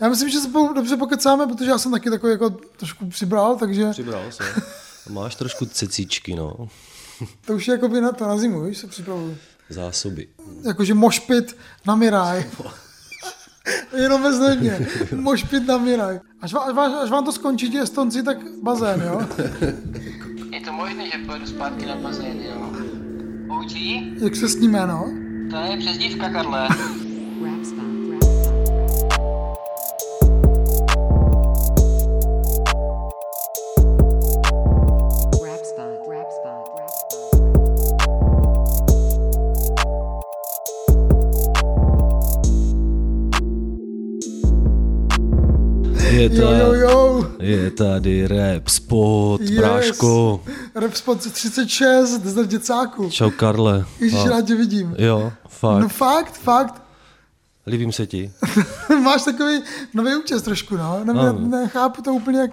Já myslím, že se spolu dobře pokecáme, protože já jsem taky takový jako trošku přibral, takže Přibral se. Máš trošku cecíčky, no. to už je jako by na to na zimu, víš, se připravuju. Zásoby. Jakože mošpit na Miraj. Jenom ve Znojmě. Mošpit na Miraj. Až, vám- až, až vám to skončí, ti Estonci, tak bazén, jo? Je to možné, že pojedu zpátky na bazén, jo. OG? Jak se s ním jméno? To je přezdívka, Karle. Je, Jo, ta, jo, jo. je tady rap spot, Yes. bráško. Rap spot 36, z děcáku. Čau Karle. Ježíš, rád tě vidím. Jo, fakt. No fakt, fakt. Líbím se ti. Máš takový nový účest trošku, no. Ne, Ano. nechápu to úplně, jak,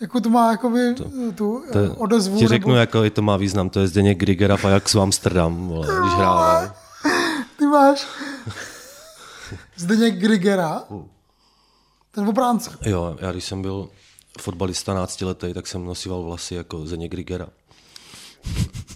jako to má jakoby, to, tu To, to odezvu. ti řeknu, nebo, jaký to má význam. To je Zdeněk Grigger a Ajax v Amsterdam, vole, když hrával. Ty máš Zdeněk Grigera, ten obránce. Jo, já když jsem byl fotbalista 12 letý, tak jsem nosíval vlasy jako Zdeněk Grigera.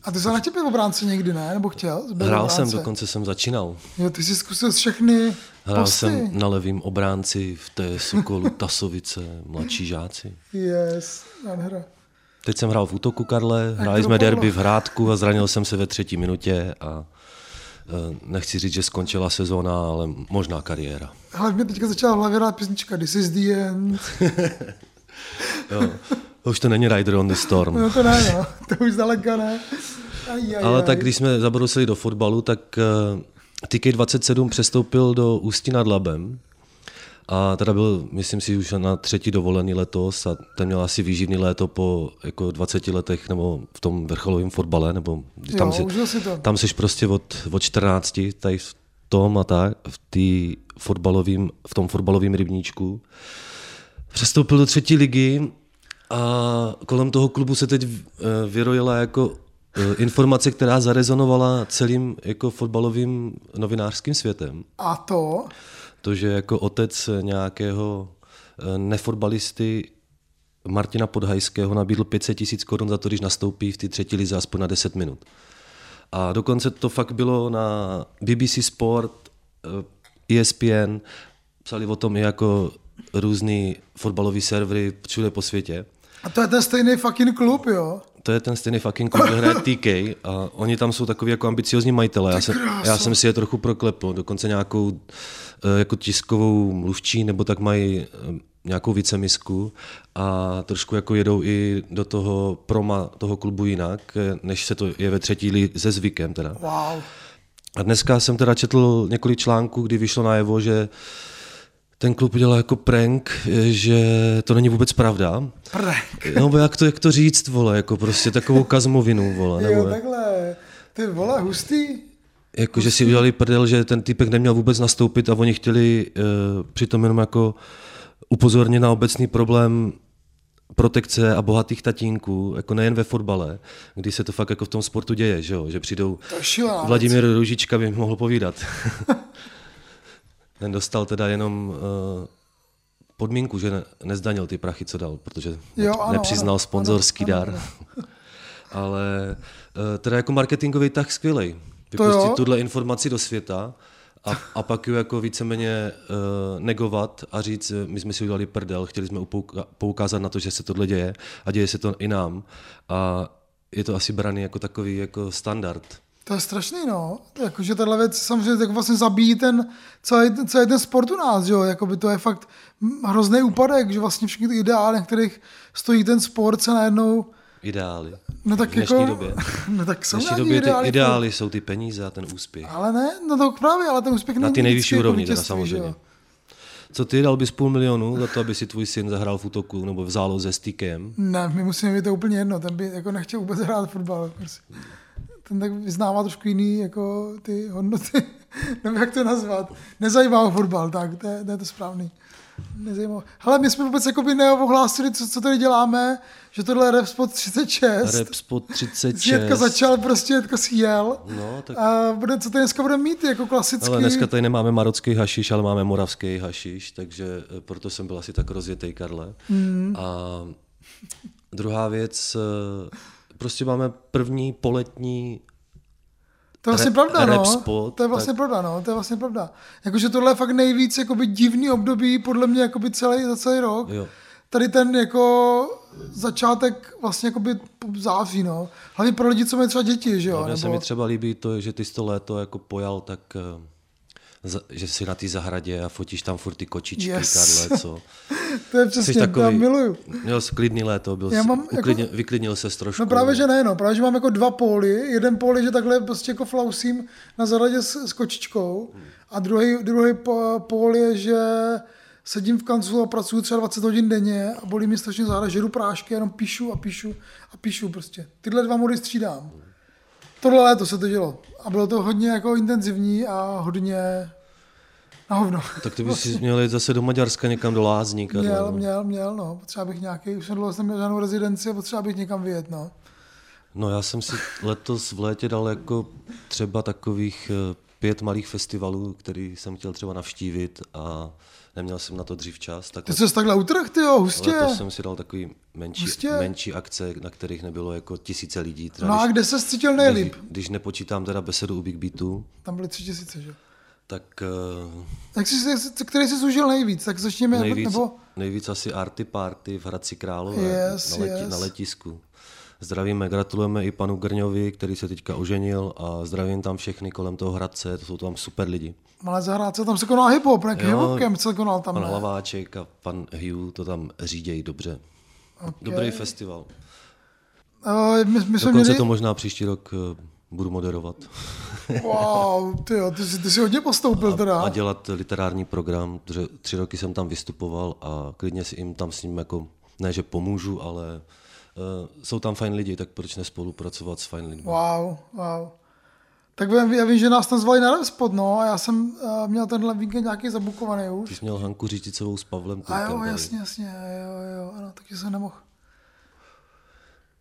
A ty jsi na těpě obránce někdy, ne? Nebo chtěl? Hrál obránce? jsem, dokonce jsem začínal. Jo, ty jsi zkusil všechny Hrál posty. jsem na levým obránci v té Sokolu Tasovice, mladší žáci. Yes, nádhera. Teď jsem hrál v útoku, Karle, hráli jsme derby v Hrádku a zranil jsem se ve třetí minutě a nechci říct, že skončila sezóna, ale možná kariéra. Ale mě teďka začala v hlavě písnička This is the end. Jo. Už to není Rider on the Storm. No to ne, no. To už zdaleka ne. Aj, aj, Ale aj. tak když jsme zabrousili do fotbalu, tak uh, TK27 přestoupil do Ústí nad Labem. A teda byl, myslím si, už na třetí dovolený letos a ten měl asi výživný léto po jako 20 letech nebo v tom vrcholovém fotbale, nebo tam, Jo, užil si to. tam jsi prostě od, od 14, tady v tom a tak, v, tý fotbalovým, v tom fotbalovém rybníčku. Přestoupil do třetí ligy a kolem toho klubu se teď eh, vyrojila jako eh, informace, která zarezonovala celým jako fotbalovým novinářským světem. A to? To, že jako otec nějakého eh, nefotbalisty Martina Podhajského nabídl 500 tisíc korun za to, když nastoupí v té třetí lize aspoň na 10 minut. A dokonce to fakt bylo na BBC Sport, eh, ESPN, psali o tom i jako různý fotbalový servery všude po světě. A to je ten stejný fucking klub, jo? To je ten stejný fucking klub, kde hraje TK a oni tam jsou takový jako ambiciozní majitelé. Já jsem, já jsem si je trochu proklepl, dokonce nějakou jako tiskovou mluvčí, nebo tak mají eh, nějakou vicemisku a trošku jako jedou i do toho proma toho klubu jinak, eh, než se to je ve třetí lize zvykem teda. Wow. A dneska jsem teda četl několik článků, kdy vyšlo najevo, že ten klub udělal jako prank, eh, že to není vůbec pravda. Prank. No, jak to, jak to říct, vole, jako prostě takovou kazmovinu, vole, nebo Jo, takhle. Ty vole, hustý. Jako, že si udělali prdel, že ten typek neměl vůbec nastoupit a oni chtěli uh, přitom jenom jako upozornit na obecný problém protekce a bohatých tatínků, jako nejen ve fotbale, kdy se to fakt jako v tom sportu děje, že, jo? že přijdou Vladimír Ružička by mohl povídat. Ten dostal teda jenom uh, podmínku, že ne, nezdanil ty prachy, co dal, protože Jo, ano, nepřiznal ano, sponzorský ano, ano, dar. Ale uh, teda jako marketingový tak skvělej. Vypustit tuhle informaci do světa a, a pak ji jako víceméně uh, negovat a říct, eh, my jsme si udělali prdel, chtěli jsme upouka- poukázat na to, že se tohle děje a děje se to i nám. A je to asi braný jako takový jako standard. To je strašný, no. Jakože tahle věc samozřejmě tak vlastně zabíjí ten celý, ten- celý ten sport u nás, jo. Jakoby to je fakt hrozný úpadek, že vlastně všechny ty ideály, na kterých stojí ten sport, se najednou Ideály. No tak v dnešní jako, době. No tak V jsou dnešní nějaký době ty ideály, ideály jsou ty peníze a ten úspěch. Ale ne, no to právě, ale ten úspěch Na není ty nejvyšší jako úrovni teda jo. samozřejmě. Co ty, dal bys půl milionu za to, aby si tvůj syn zahrál v útoku nebo v záloze s týkem? Ne, my musíme být to úplně jedno, ten by jako nechtěl vůbec hrát fotbal. Prostě. Ten tak vyznává trošku jiný jako ty hodnoty. nebo jak to nazvat, nezajímá ho fotbal, tak to je to, je to správný. Nezajímá. Hele, my jsme vůbec jakoby neohlásili, co, co tady děláme, že tohle je Repspot 36. Repspot Jitka 36. začal prostě, Jitka si jel. No, tak A bude, co tady dneska budeme mít, jako klasický. Ale dneska tady nemáme marocký hašiš, ale máme moravský hašiš, takže eh, proto jsem byl asi tak rozjetý, Karle. Mm. A druhá věc, eh, prostě máme první poletní To je vlastně pravda, no. spot, to je vlastně tak- pravda, no. To je vlastně pravda. Jakože tohle je fakt nejvíc jakoby divný období, podle mě jakoby celý, za celý rok. Jo. Tady ten jako začátek vlastně jakoby září, no. Hlavně pro lidi, co mají třeba děti, že jo? Mně se mi třeba líbí to, že ty jsi to léto jako pojal, tak eh, že jsi na té zahradě a fotíš tam furt ty kočičky, Yes. Karle, co? To je Jsi přesně, takový, já miluju. Měl jsi klidný léto, byl Já jsi, mám jako- uklidnil, vyklidnil ses trošku. No právě, že ne, no. Právě, že mám jako dva póly. Jeden pól je, že takhle prostě jako flausím na zahradě s, s kočičkou. A druhý, druhý pól je, že sedím v kanclu a pracuji třeba 20 hodin denně a bolí mě strašně záda, žeru prášky, jenom píšu a píšu a píšu prostě. Tyhle dva mody střídám. Tohle léto se to dělo. A bylo to hodně jako intenzivní a hodně na hovno. Tak ty bys si měl jít zase do Maďarska někam do Lázní. Měl, no. měl, měl, no. Potřeba bych nějaký, už jsem dlouho jsem měl žádnou rezidenci a potřeba bych někam vyjet, no. No já jsem si letos v létě dal jako třeba takových eh, pět malých festivalů, který jsem chtěl třeba navštívit a neměl jsem na to dřív čas. Tak Ty jsi takhle utrh, ty jo, hustě. letos jsem si dal takový menší, Hustě. menší akce, na kterých nebylo jako tisíce lidí. Třeba No a když, kde se cítil nejlíp? když, když nepočítám teda besedu u Big Beatu, Tam byly tři tisíce, že? tak eh, Jak jsi, jak jsi- který jsi zužil nejvíc? Tak začněme, nejvíc, nebo... nejvíc asi Arty Party v Hradci Králové Yes, na, leti, yes. na letisku. Zdravíme, gratulujeme i panu Grňovi, který se teďka oženil a zdravím tam všechny kolem toho Hradce, to jsou tam super lidi. Malé zahrádce, tam se konal hip-hop, ne? Jo, Hip-hop se konal tam, Pan ne? Hlaváček a pan Hugh to tam řídějí dobře. Okay. Dobrý festival. Uh, my, my jsme Dokonce měli... to možná příští rok eh, budu moderovat Wow, ty, jo, ty, jsi, ty jsi hodně postoupil teda. a dělat literární program. protože Tři roky jsem tam vystupoval a klidně si jim tam s ním jako, ne že pomůžu, ale jsou tam fajn lidi, tak proč nespolupracovat s fajn lidmi. Wow, wow. Tak vím, já vím, že nás tam zvali na Remspot, no, a já jsem uh, měl tenhle víkend nějaký zabukovaný už. Ty jsi měl Hanku Říticovou s Pavlem A jo, jasně, jasně, jo, jo, ano, taky jsem nemohl.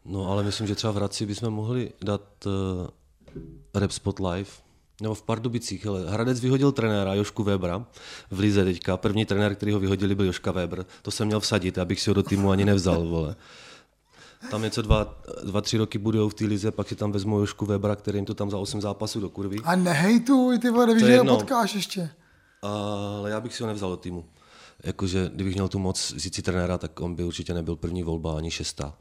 No ale myslím, že třeba v Hradci bychom mohli dát uh, Rap Spot Live. Nebo v Pardubicích, hele, Hradec vyhodil trenéra Jošku Webra v Lize teďka. První trenér, který ho vyhodili, byl Joška Weber. To jsem měl vsadit, abych si ho do týmu ani nevzal, vole. Tam něco dva, dva tři roky budou v té lize, pak si tam vezmu Jošku Webra, který jim to tam za 8 zápasů do kurvy. A nehejtuj, ty vole, nevíš, je že jedno. potkáš ještě. Ale já bych si ho nevzal do týmu. Jakože, kdybych měl tu moc vzít si trenéra, tak on by určitě nebyl první volba ani šestá.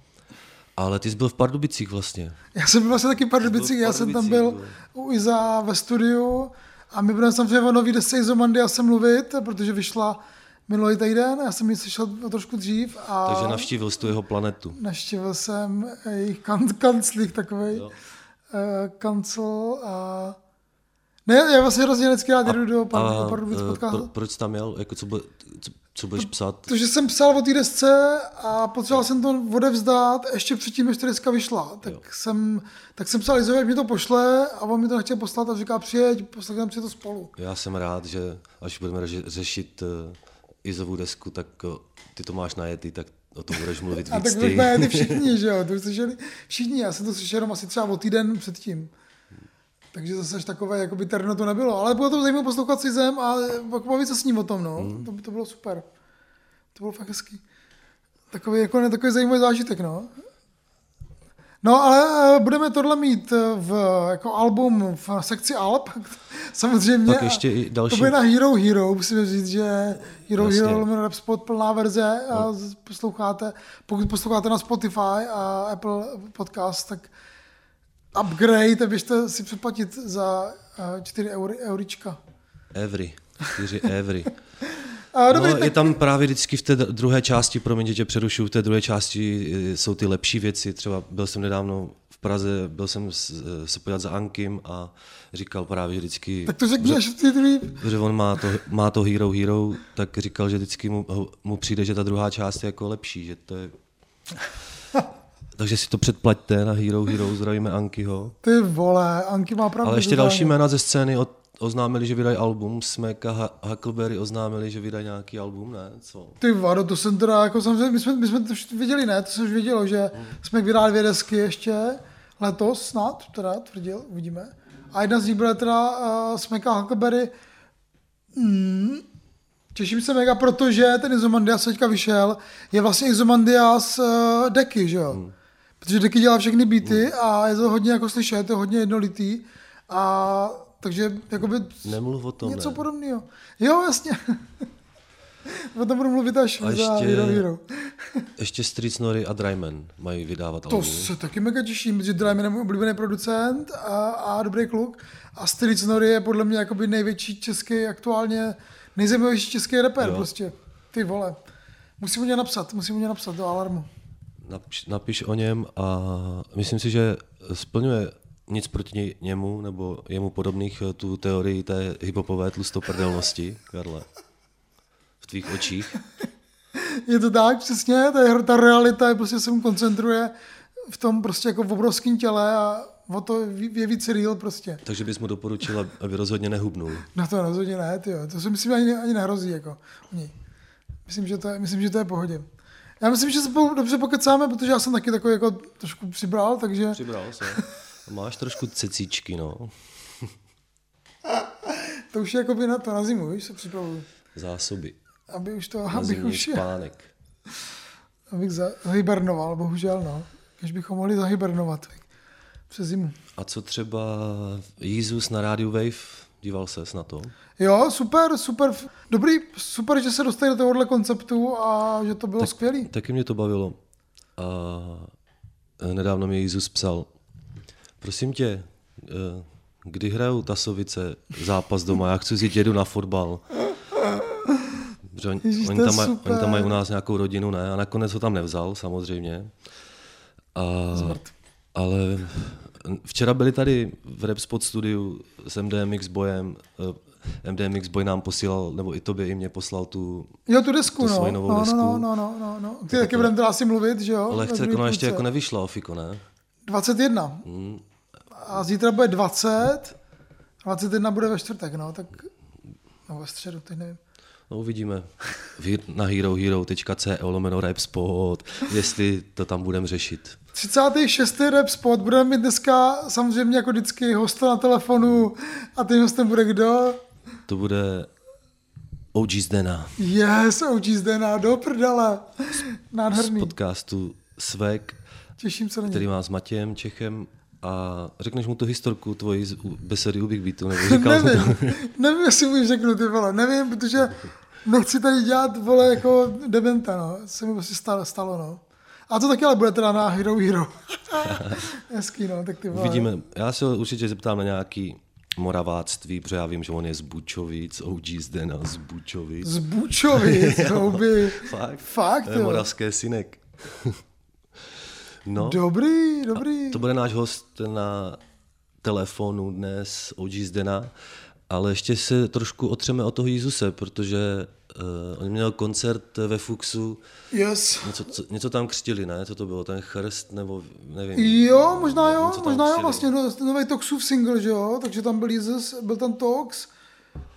Ale ty jsi byl v Pardubicích vlastně. Já jsem byl vlastně taky v Pardubicích, já jsem tam byl u Iza ve studiu a my budeme samozřejmě o nový desce Izomandy asi mluvit, protože vyšla minulý týden, já jsem ji slyšel trošku dřív a Takže navštívil jsi tu jeho planetu. navštívil jsem jejich kan- kanclík takový, Jo. kancel a ne, já vlastně hrozně vždycky rád jdu do, Par- do Pardubic eh, podcast. pro, proč tam jel? Jako co, bude, co, co budeš psát? Protože jsem psal o té desce a potřeboval jsem to odevzdat ještě předtím, než ta deska vyšla. Tak, jsem, tak jsem psal Izovi, jak mi to pošle a on mi to nechtěl poslat a říká, přijeď, poslechneme si to spolu. Já jsem rád, že až budeme řešit uh, Izovu desku, tak uh, ty to máš najetý, tak o tom budeš mluvit A víc tak ty. možná ty všichni, že jo, to slyšeli všichni, já jsem to slyšel jenom asi třeba o týden předtím. Takže zase až takové, jako by terno to nebylo, ale bylo to zajímavé poslouchat si zem a jako bavit se s ním o tom, no. Hmm. To, to, bylo super. To bylo fakt hezký. Takový, jako, ne, takový zajímavý zážitek, no. No, ale eh, budeme tohle mít eh, v, jako album v sekci Alp, samozřejmě. Pak ještě i další- To bude na Hero Hero, musíme říct, že Hero Jasně. Hero lomeno Rap Spot plná verze a z- posloucháte, pokud posloucháte na Spotify a Apple Podcast, tak upgrade a běžte si předplatit za eh, 4 eury, eurička. Every. Čtyři every. A dobrý, no, tak je tam právě vždycky v té druhé části, promiň, že přerušuju, v té druhé části eh, jsou ty lepší věci. Třeba byl jsem nedávno v Praze, byl jsem eh, se podívat za Ankim a říkal právě že vždycky, tak to řekneš v té druhé. že on má to, má to Hero Hero, tak říkal, že vždycky mu, mu přijde, že ta druhá část je jako lepší, že to je... Takže si to předplaťte na Hero Hero, zdravíme Ankyho. Ty vole, Anky má pravdu. Ale ještě další jména ze scény od oznámili, že vydají album, Smek a Huckleberry oznámili, že vydají nějaký album, ne? Co? Ty vado, to jsem teda, jako samozřejmě, my jsme, my jsme to už viděli, ne? To se už vědělo, že jsme vydali dvě desky ještě letos snad, teda tvrdil, uvidíme. A jedna z nich bude teda uh, Smeka Huckleberry. Mm, těším se mega, protože ten Izomandias teďka vyšel, je vlastně Izomandias uh, deky, že jo? Protože deky dělá všechny beaty a je to hodně jako slyšet, je to hodně jednolitý. A takže jakoby Nemluv o tom, něco ne. podobného. Jo, jasně. o tom budu mluvit až A za ještě- Hero Hero. Ještě Street Snorri a Dryman mají vydávat To album. se taky mega těším, protože Dryman je můj oblíbený producent a, a dobrý kluk. A Street Snorri je podle mě jakoby největší český, aktuálně nejzajímavější český rapper Jo. prostě. Ty vole. Musím mu ně napsat, musím mu ně napsat do alarmu. Napiš, napiš o něm a myslím si, že splňuje nic proti ně- němu nebo jemu podobných eh, tu teorii té hiphopové tlustoprdelnosti, Karle. V tvých očích. Je to tak, přesně, ta, je, ta realita je prostě se mu koncentruje v tom prostě jako v obrovském těle a o to je víc real prostě. Takže bys mu doporučila, aby rozhodně nehubnul. No to rozhodně ne, tyjo. to si myslím ani, ani nehrozí jako u ní. Myslím, že to je, myslím, že to je pohodě. Já myslím, že se dobře pokecáme, protože já jsem taky takový jako trošku přibral, takže Přibral se. Máš trošku cecíčky, no. to už je jako by na to, na zimu, víš, se připravuju. Zásoby. Aby už to, Na abych už, spánek. abych za, zahybernoval, bohužel, no. Když bychom mohli zahybernovat přes zimu. A co třeba Jízus na rádiu Wave? Díval ses na to? Jo, super, super, dobrý, super, že se dostali do tohohle konceptu a že to bylo tak, skvělý. Taky mě to bavilo. A nedávno mi Jízus psal. Prosím tě, eh, kdy hrajou Tasovice zápas doma? Já chci jít jedu na fotbal. Protože oni, Ježíš, oni, tam maj, oni tam mají u nás nějakou rodinu, ne? A nakonec ho tam nevzal, samozřejmě. A, ale včera byli tady v Repspot studiu s MDMX bojem. eh, MDMX boj nám posílal, nebo i tobě, i mě poslal tu Jo, tu desku, Tu no. svoji novou no, desku. no, no, no, no, no. Ty taky budeme asi mluvit, že jo? lehce, druhé jako ona ještě jako nevyšla, Ofiko, ne? 21. A zítra bude 20. 21 bude ve čtvrtek, no, tak... No ve středu, teď nevím. No uvidíme. Na herohero.co lomeno Repspot, jestli to tam budeme řešit. 36. rap spot, budeme mít dneska samozřejmě jako vždycky hosta na telefonu a tím hostem bude kdo? To bude OG Zdena Yes, OG Zdena, do prdele. z Nádherný, podcastu Svek, těším se na který má s Matějem Čechem a řekneš mu tu historku tvojí z u- besedy u Big Beatu, nebo říkal jsi to? nevím, nevím, jestli mu řeknu, ty vole, nevím, protože nechci tady dělat, vole, jako dementa, no, se mi prostě stalo, stalo, no. A to taky ale bude teda na Hero Hero. Hezký, no, tak ty vole. Uvidíme. Já se určitě zeptám na nějaký moraváctví, protože já vím, že on je z Bučovic, OG Zdena z Bučovic. Z Bučovic, houby. Fakt? Fakt, To je jo. moravské synek. No, Dobrý, dobrý. to bude náš host na telefonu dnes, OG Zdena, ale ještě se trošku otřeme o toho Jízuse, protože uh, on měl koncert ve Fuxu, Yes. něco, co, něco tam křtili, ne? Co to bylo, ten chrst, nebo nevím. Jo, možná jo, možná jo, křtili. vlastně no, nový Toxův single, že jo, takže tam byl Jesus, byl tam Tox.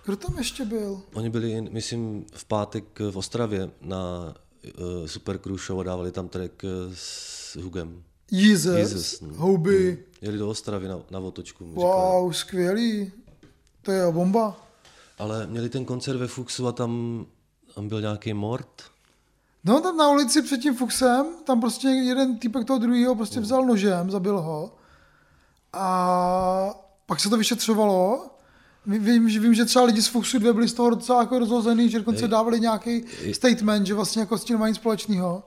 Kdo tam ještě byl? Oni byli, myslím, v pátek v Ostravě na uh, Super Cruise Show a dávali tam track eh, s Hugem. Jesus, Jesus, no. houby. Jeli do Ostravy na, na otočku. mi říkali. Wow, skvělý. To je bomba. Ale měli ten koncert ve Fuxu a tam, tam byl nějaký mort. No tam na ulici před tím Fuxem, tam prostě jeden týpek toho druhého prostě vzal nožem, zabil ho. A pak se to vyšetřovalo. Vím, že, vím, že třeba lidi z Fuxu dvě byli z toho docela jako rozhozený, že dokonce dávali nějaký statement, že vlastně jako s tím nic společného.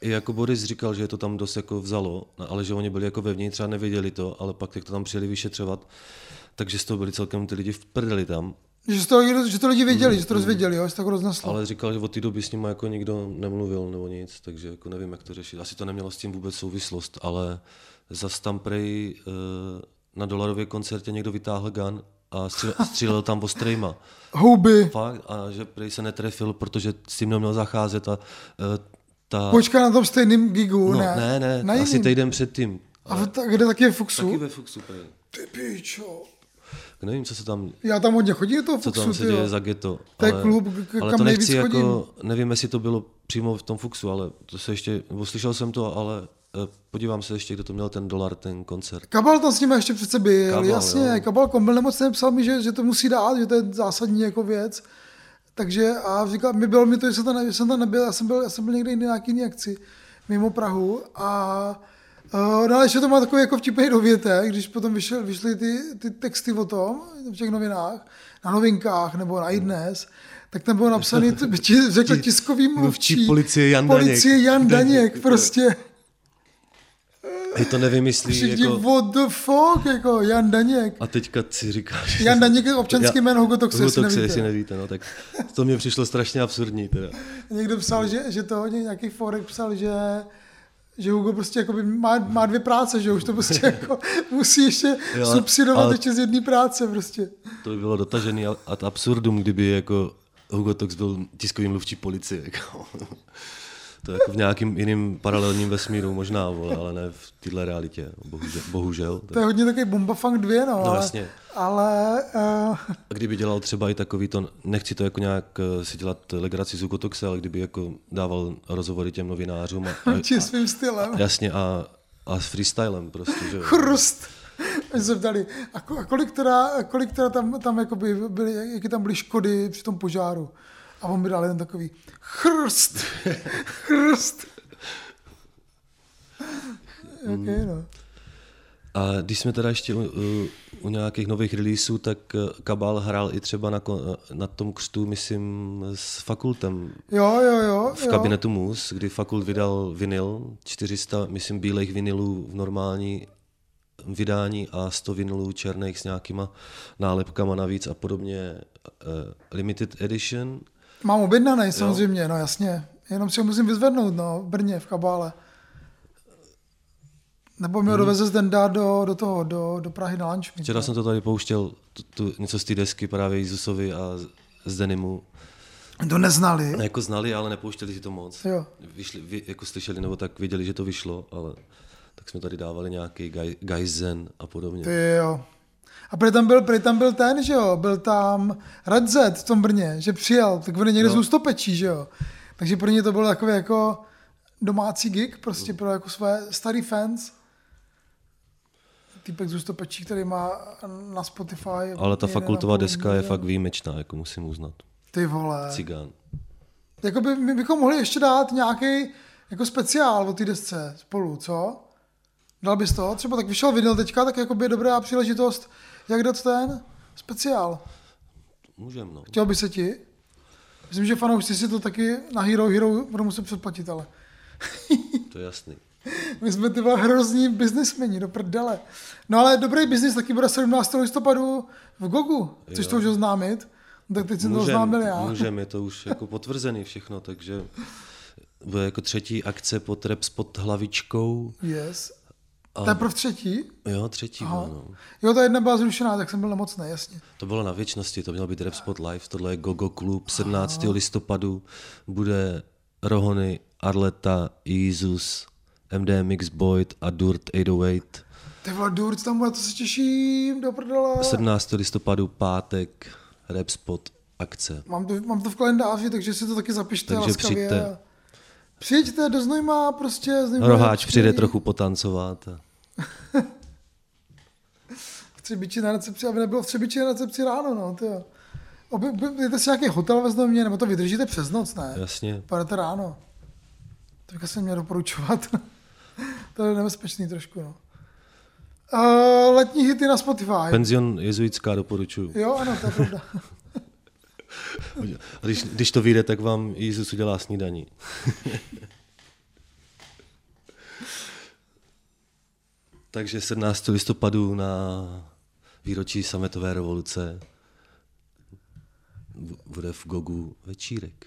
I jako Boris říkal, že je to tam dost jako vzalo, no, ale že oni byli jako vevnitř a nevěděli to, ale pak jak to tam přijeli vyšetřovat, takže z toho byli celkem ty lidi v prdeli tam. Že to, že to lidi věděli, že to rozvěděli, jo, že to rozneslo. Ale říkal, že od té doby s ním jako nikdo nemluvil nebo nic, takže jako nevím, jak to řešit. Asi to nemělo s tím vůbec souvislost, ale zas tam prej eh, na dolarově koncertě někdo vytáhl gun a střílel, střílel tam ostrejma. Houby. Fakt, a že prej se netrefil, protože s tím neměl zacházet a eh, ta... Počká na tom stejném gigu, no, ne? ne, ne, na asi týden předtím. A v- ta- kde taky je Fuxu? Taky ve Fuxu prej. Ty pičo. nevím, co se tam, Já tam hodně chodím do toho co Fuxu, tam se děje za ghetto. To je klub, k- ale kam to nechci chodím. jako, nevím, jestli to bylo přímo v tom Fuxu, ale to se ještě, nebo slyšel jsem to, ale podívám se ještě, kdo to měl ten dolar, ten koncert. Kabal tam s nimi ještě přece byl, Kabal, jasně, jo. Kabal Kombel nemocný psal mi, že, že to musí dát, že to je zásadní jako věc. Takže a říkal, mi bylo mi to, že jsem tam, že jsem tam nebyl, já jsem byl, já jsem byl někde jinde na nějaký jiný akci mimo Prahu a Uh, no ale ještě to má takový jako vtipný dovětek, když potom vyšel, vyšly ty, ty texty o tom v těch novinách, na novinkách nebo na iDnes, tak tam bylo napsaný, ti- řekl tiskový mluvčí, mluvčí policie Jan Daněk. policie Jan Daněk, prostě. Hej, to nevymyslí, Všichni, jako, what the fuck, jako Jan Daněk. a teďka si říkáš... Jan Daněk je občanský jméno Hugo Toxe, Hugo Toxe, jestli nevíte, no, tak to mě přišlo strašně absurdní. Teda. Někdo psal, že, že to, nějaký forek psal, že že Hugo prostě jakoby má, má dvě práce, že už to prostě jako musí ještě Jo, subsidovat ještě z jedné práce prostě. To by bylo dotažený ad absurdum, kdyby jako Hugo Tox byl tiskový mluvčí policie. Jako. To je jako v nějakým jiným paralelním vesmíru možná, vole, ale ne v téhle realitě, bohužel. bohužel. To je hodně takový Bomba Funk 2, no. ale, jasně. Ale uh, A kdyby dělal třeba i takový to, nechci to jako nějak eh, si dělat legraci z Hugo Toxe, ale kdyby jako dával rozhovory těm novinářům a, a, či svým stylem. jasně a, a s freestylem prostě, že. Chrust. Oni se ptali, a, ko- a kolik teda, a kolik teda tam, tam jakoby byly, jaké tam byly škody při tom požáru? A on mi dal jeden takový chrst, chrst. Okay, no. A když jsme teda ještě u, u, u nějakých nových releaseů, tak eh, Kabal hrál i třeba na, ko- na tom křtu, myslím, s Fakultem Jo, jo, jo. v jo. kabinetu Mus, kdy Fakult vydal vinyl, 400, myslím, bílých vinylů v normální vydání a 100 vinylů černých s nějakýma nálepkama navíc a podobně. Uh, limited edition. Mám objednaný samozřejmě, no jasně. Jenom si ho musím vyzvednout, no, v Brně, v kabále. Nebo mi ho doveze z Denda do, do toho, do, do Prahy na lunch. Včera jsem to tady pouštěl, tu, tu, něco z té desky právě Jezusovi a z- Denimu. To neznali. Jako znali, ale nepouštěli si to moc. Jo. Vyšli, vy, jako slyšeli, nebo tak věděli, že to vyšlo, ale tak jsme tady dávali nějaký Gaizen a podobně. Ty jo. A prý tam byl, prý tam byl ten, že jo, byl tam Red Z v tom Brně, že přijel, tak je někde z Ústopečí, že jo. Takže pro ně to bylo takový jako domácí gig, prostě pro jako své starý fans. Týpek z Ústopečí, který má na Spotify. Ale ta fakultová deska je fakt výjimečná, jako musím uznat. Ty vole. Cigán. Jakoby my bychom mohli ještě dát nějaký jako speciál o té desce spolu, co? Dal bys to? Třeba tak vyšel vinyl teďka, tak jakoby je dobrá příležitost, jak dát ten speciál. Můžem, no. Chtěl by se ti? Myslím, že fanoušci si to taky na Hero Hero budou muset předplatit, ale To je jasný. my jsme ty hrozní biznismeni, do prdele. No ale dobrý biznis taky bude 17. listopadu v Gogu. Chceš Jo. to už oznámit? No, tak teď jsem to oznámil já. můžem, je to už jako potvrzený všechno, takže bude jako třetí akce pod rap pod hlavičkou. Yes. To je pro třetí? Jo, třetí, Aha. no. Jo, ta jedna byla zrušená, tak jsem byl nemocný, jasně. To bylo na věčnosti, to měl být Rap Spot Live, tohle je Gogo Klub, 17. listopadu bude Rohony, Arleta, Izus, MD Mix Boyd a Durt 808. Ty vole, Durc tam bude, to se těším, do prdele. 17. listopadu, pátek, Rap Spot akce. Mám to, mám to v kalendáři, takže si to taky zapište Takže laskavě. přijďte. Přijďte do Znojma, prostě. Znojma Roháč přijde trochu potancovat. A... V Třebiči na recepci, aby nebylo v Třebiči na recepci ráno, no, ty jo. Oby, jdete si nějaký hotel ve Znojmě, nebo to vydržíte přes noc, ne? Jasně. Pojedete ráno. To se měl doporučovat. to je nebezpečný trošku, no. Uh, letní hity na Spotify. Penzion jezuitská doporučuju. Jo, ano, to je pravda. Když, když to vyjde, tak vám Jezus udělá snídaní. Takže 17. listopadu na výročí sametové revoluce bu- bude v Gogu večírek.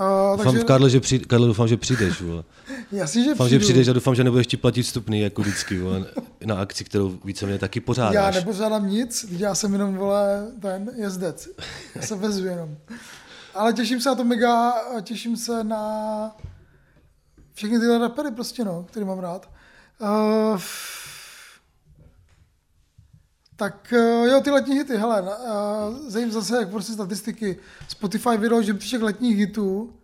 Uh, Doufám, takže, Karle, že přijde, Karle, doufám, že přijdeš. Vole. jasně, že Doufám, že přijdu. přijdeš a doufám, že nebudeš ti platit vstupný, jako vždycky, vole, na akci, kterou víceméně taky Já pořádáš. nepořádám nic, já jsem jenom, vole, ten jezdec. Já se vezu jenom. Ale těším se na to mega, a těším se na všechny tyhle rapery prostě, no, který mám rád. Uh, Tak eh, jo, ty letní hity, hele, uh, zajímá zase, jak prostě statistiky. Spotify vydal žebříček letních hitů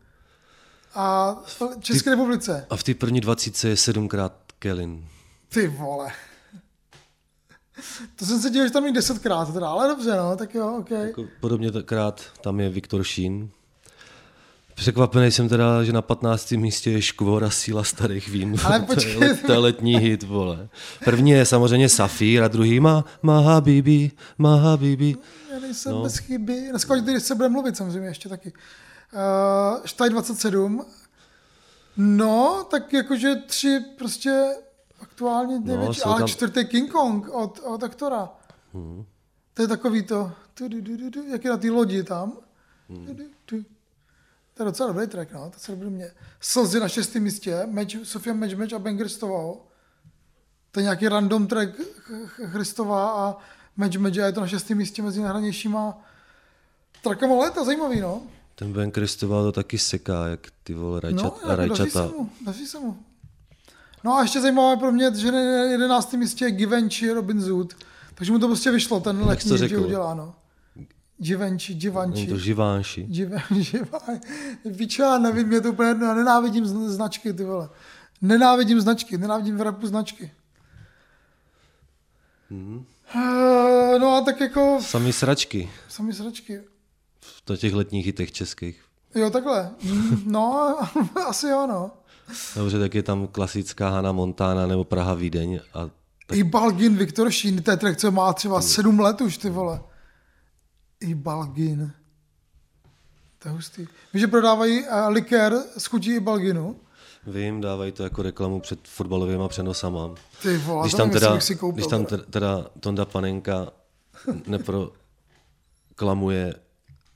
a v České republice. A v té první dvacítce je sedmkrát Kelin. Ty vole. To jsem se díval, že tam je desetkrát teda, ale dobře, no, tak jo, ok. Jako podobně krát tam je Viktor Šín. Překvapený jsem teda, že na 15. místě je Škvor a síla starých vín. Ale to, je, počkej. to je letní hit, vole. První je samozřejmě Safír a druhý má Maha Bibi, Maha Bibi. Já nejsem no. No. bez chyby. Dneska když se bude mluvit samozřejmě ještě taky. Uh, Štaj 27. No, tak jakože tři prostě aktuálně největší, jsou ale tam- čtvrtý King Kong od, od aktora. Hmm. To je takový to, jak je na té lodi tam. Hmm. To je docela dobrý track, no, to se dobrý mě. Slzy na šestém místě, Meč, Sofia Meč, Meč a Ben Christovou. To je nějaký random track Ch- Ch- Christová a Meč, Meč a je to na šestém místě mezi nejhranějšíma trackama léta, zajímavý, no. Ten Ben Kristoval to taky seká, jak ty vole rajčat, No, a jako daří se rajčata. mu, daří se mu. No a ještě zajímavé pro mě, že na 11. místě je Givenchy Robin Zoot. Takže mu to prostě vyšlo, ten letní, že udělá, no. Givenchy, Givenchy. to živánši. Givenchy, já nevím, mě to úplně jedno, já nenávidím zn- značky, ty vole. Nenávidím značky, nenávidím v rapu značky. Eh, No a tak jako Samý sračky sami sračky. v těch letních hitech českých. Jo, takhle. Mm, No, asi jo, no. Dobře, tak je tam klasická Hana Montana nebo Praha Vídeň a I Balgin, Viktor Šín, to je track, co má třeba sedm let už, ty vole. I Balgin. To je hustý. Víš, že prodávají uh, likér z chutí i Balginu? vím, dávají to jako reklamu před fotbalovými přenosama. Ty vole, Když tam, teda, si koupil. když tam teda. te- teda Tonda Panenka neproklamuje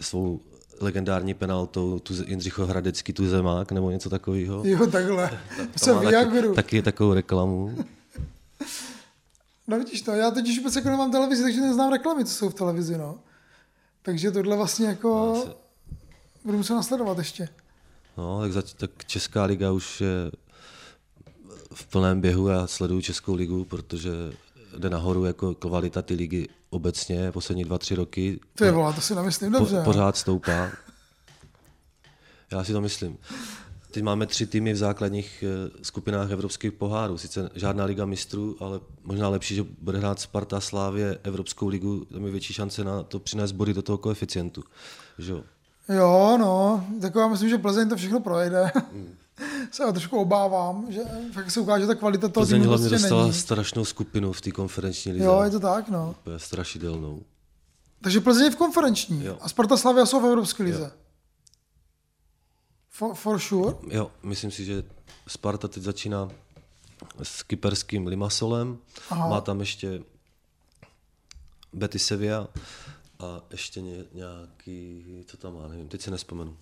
svou legendární penaltou tu Jindřicho Hradecký tu zemák nebo něco takového. Jo, takhle. Jsem má taky, taky takovou reklamu. No vidíš to, já totiž vůbec jako nemám televizi, takže neznám reklamy, co jsou v televizi, no. Takže tohle vlastně jako... Budu muset nasledovat ještě. No, tak, zač- tak Česká liga už je v plném běhu. Já sleduju Českou ligu, protože jde nahoru jako kvalita ty ligy obecně poslední dva, tři roky. To je volá, to si nemyslím po, dobře. no. pořád stoupá. Já si to myslím. Teď máme tři týmy v základních eh, skupinách evropských pohárů. Sice žádná liga mistrů, ale možná lepší, že bude hrát Sparta Slávě Evropskou ligu, tam je větší šance na to přinést body do toho koeficientu. Že? jo? Jo, no, tak já myslím, že Plzeň to všechno projede. Hmm. se já trošku obávám, že fakt se ukáže ta kvalita toho Plzeň týmu hlavně prostě dostala není. strašnou skupinu v té konferenční lize. Jo, je to tak, no. Úplně strašidelnou. Takže Plzeň je v konferenční Jo. a Sparta Slavia jsou v Evropské lize. For, for sure. Jo, myslím si, že Sparta teď začíná s kyperským Limassolem. Aha. Má tam ještě Betis Sevilla a ještě ně, nějaký, co tam má, nevím, teď si nespomenu.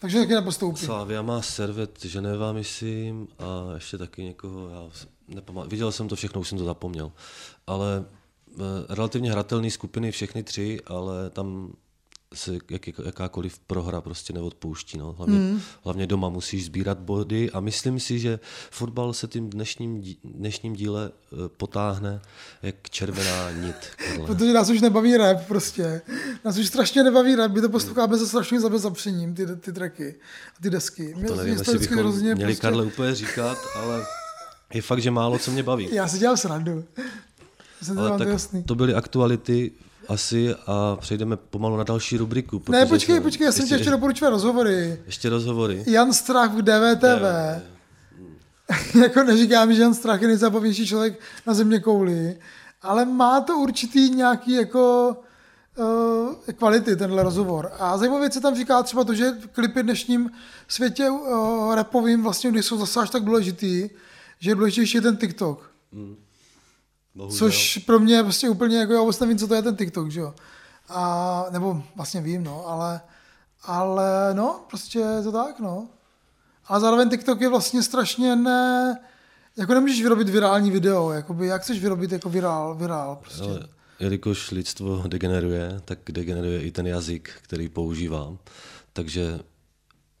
Takže taky nepostoupí. Slavia má Servet Ženeva, myslím, a ještě taky někoho, já nepamatuji. Viděl jsem to všechno, už jsem to zapomněl. Ale eh, relativně hratelné skupiny, všechny tři, ale tam se jak, jak, jakákoliv prohra prostě neodpouští. No. Hlavně, mm. hlavně doma musíš sbírat body a myslím si, že fotbal se tím dnešním, dnešním díle eh, potáhne jak červená nit. Karle. Protože nás už nebaví rap prostě. Nás už strašně nebaví rap, my to posloucháme se strašným zabezapřením, ty, ty tracky a ty desky. Mě, To nevím, jestli bychom hrozně měli prostě- Karle úplně říkat, ale je fakt, že málo co mě baví. Já si dělám srandu. Jsem Ale to tak jasný. to byly aktuality asi a přejdeme pomalu na další rubriku. Ne, počkej, počkej, já jsem tě ještě doporučil rozhovory. ještě rozhovory. Jan Strach v DVTV. jako neříkám, že Jan Strach je nejzábavnější člověk na země kouli, ale má to určitý nějaký jako uh, kvality, tenhle rozhovor. A zajímavé věc se tam říká třeba to, že klipy v dnešním světě uh, rapovým vlastně, když jsou zase až tak důležitý, že je důležitější ten TikTok. Bohužel. Což pro mě je prostě úplně, jako já vůbec nevím, co to je ten TikTok, že jo. A, nebo vlastně vím, no, ale, ale no, prostě je to tak, no. A zároveň TikTok je vlastně strašně ne, jako nemůžeš vyrobit virální video, jakoby, jak chceš vyrobit jako virál, virál, prostě. Ale jelikož lidstvo degeneruje, tak degeneruje i ten jazyk, který používám. Takže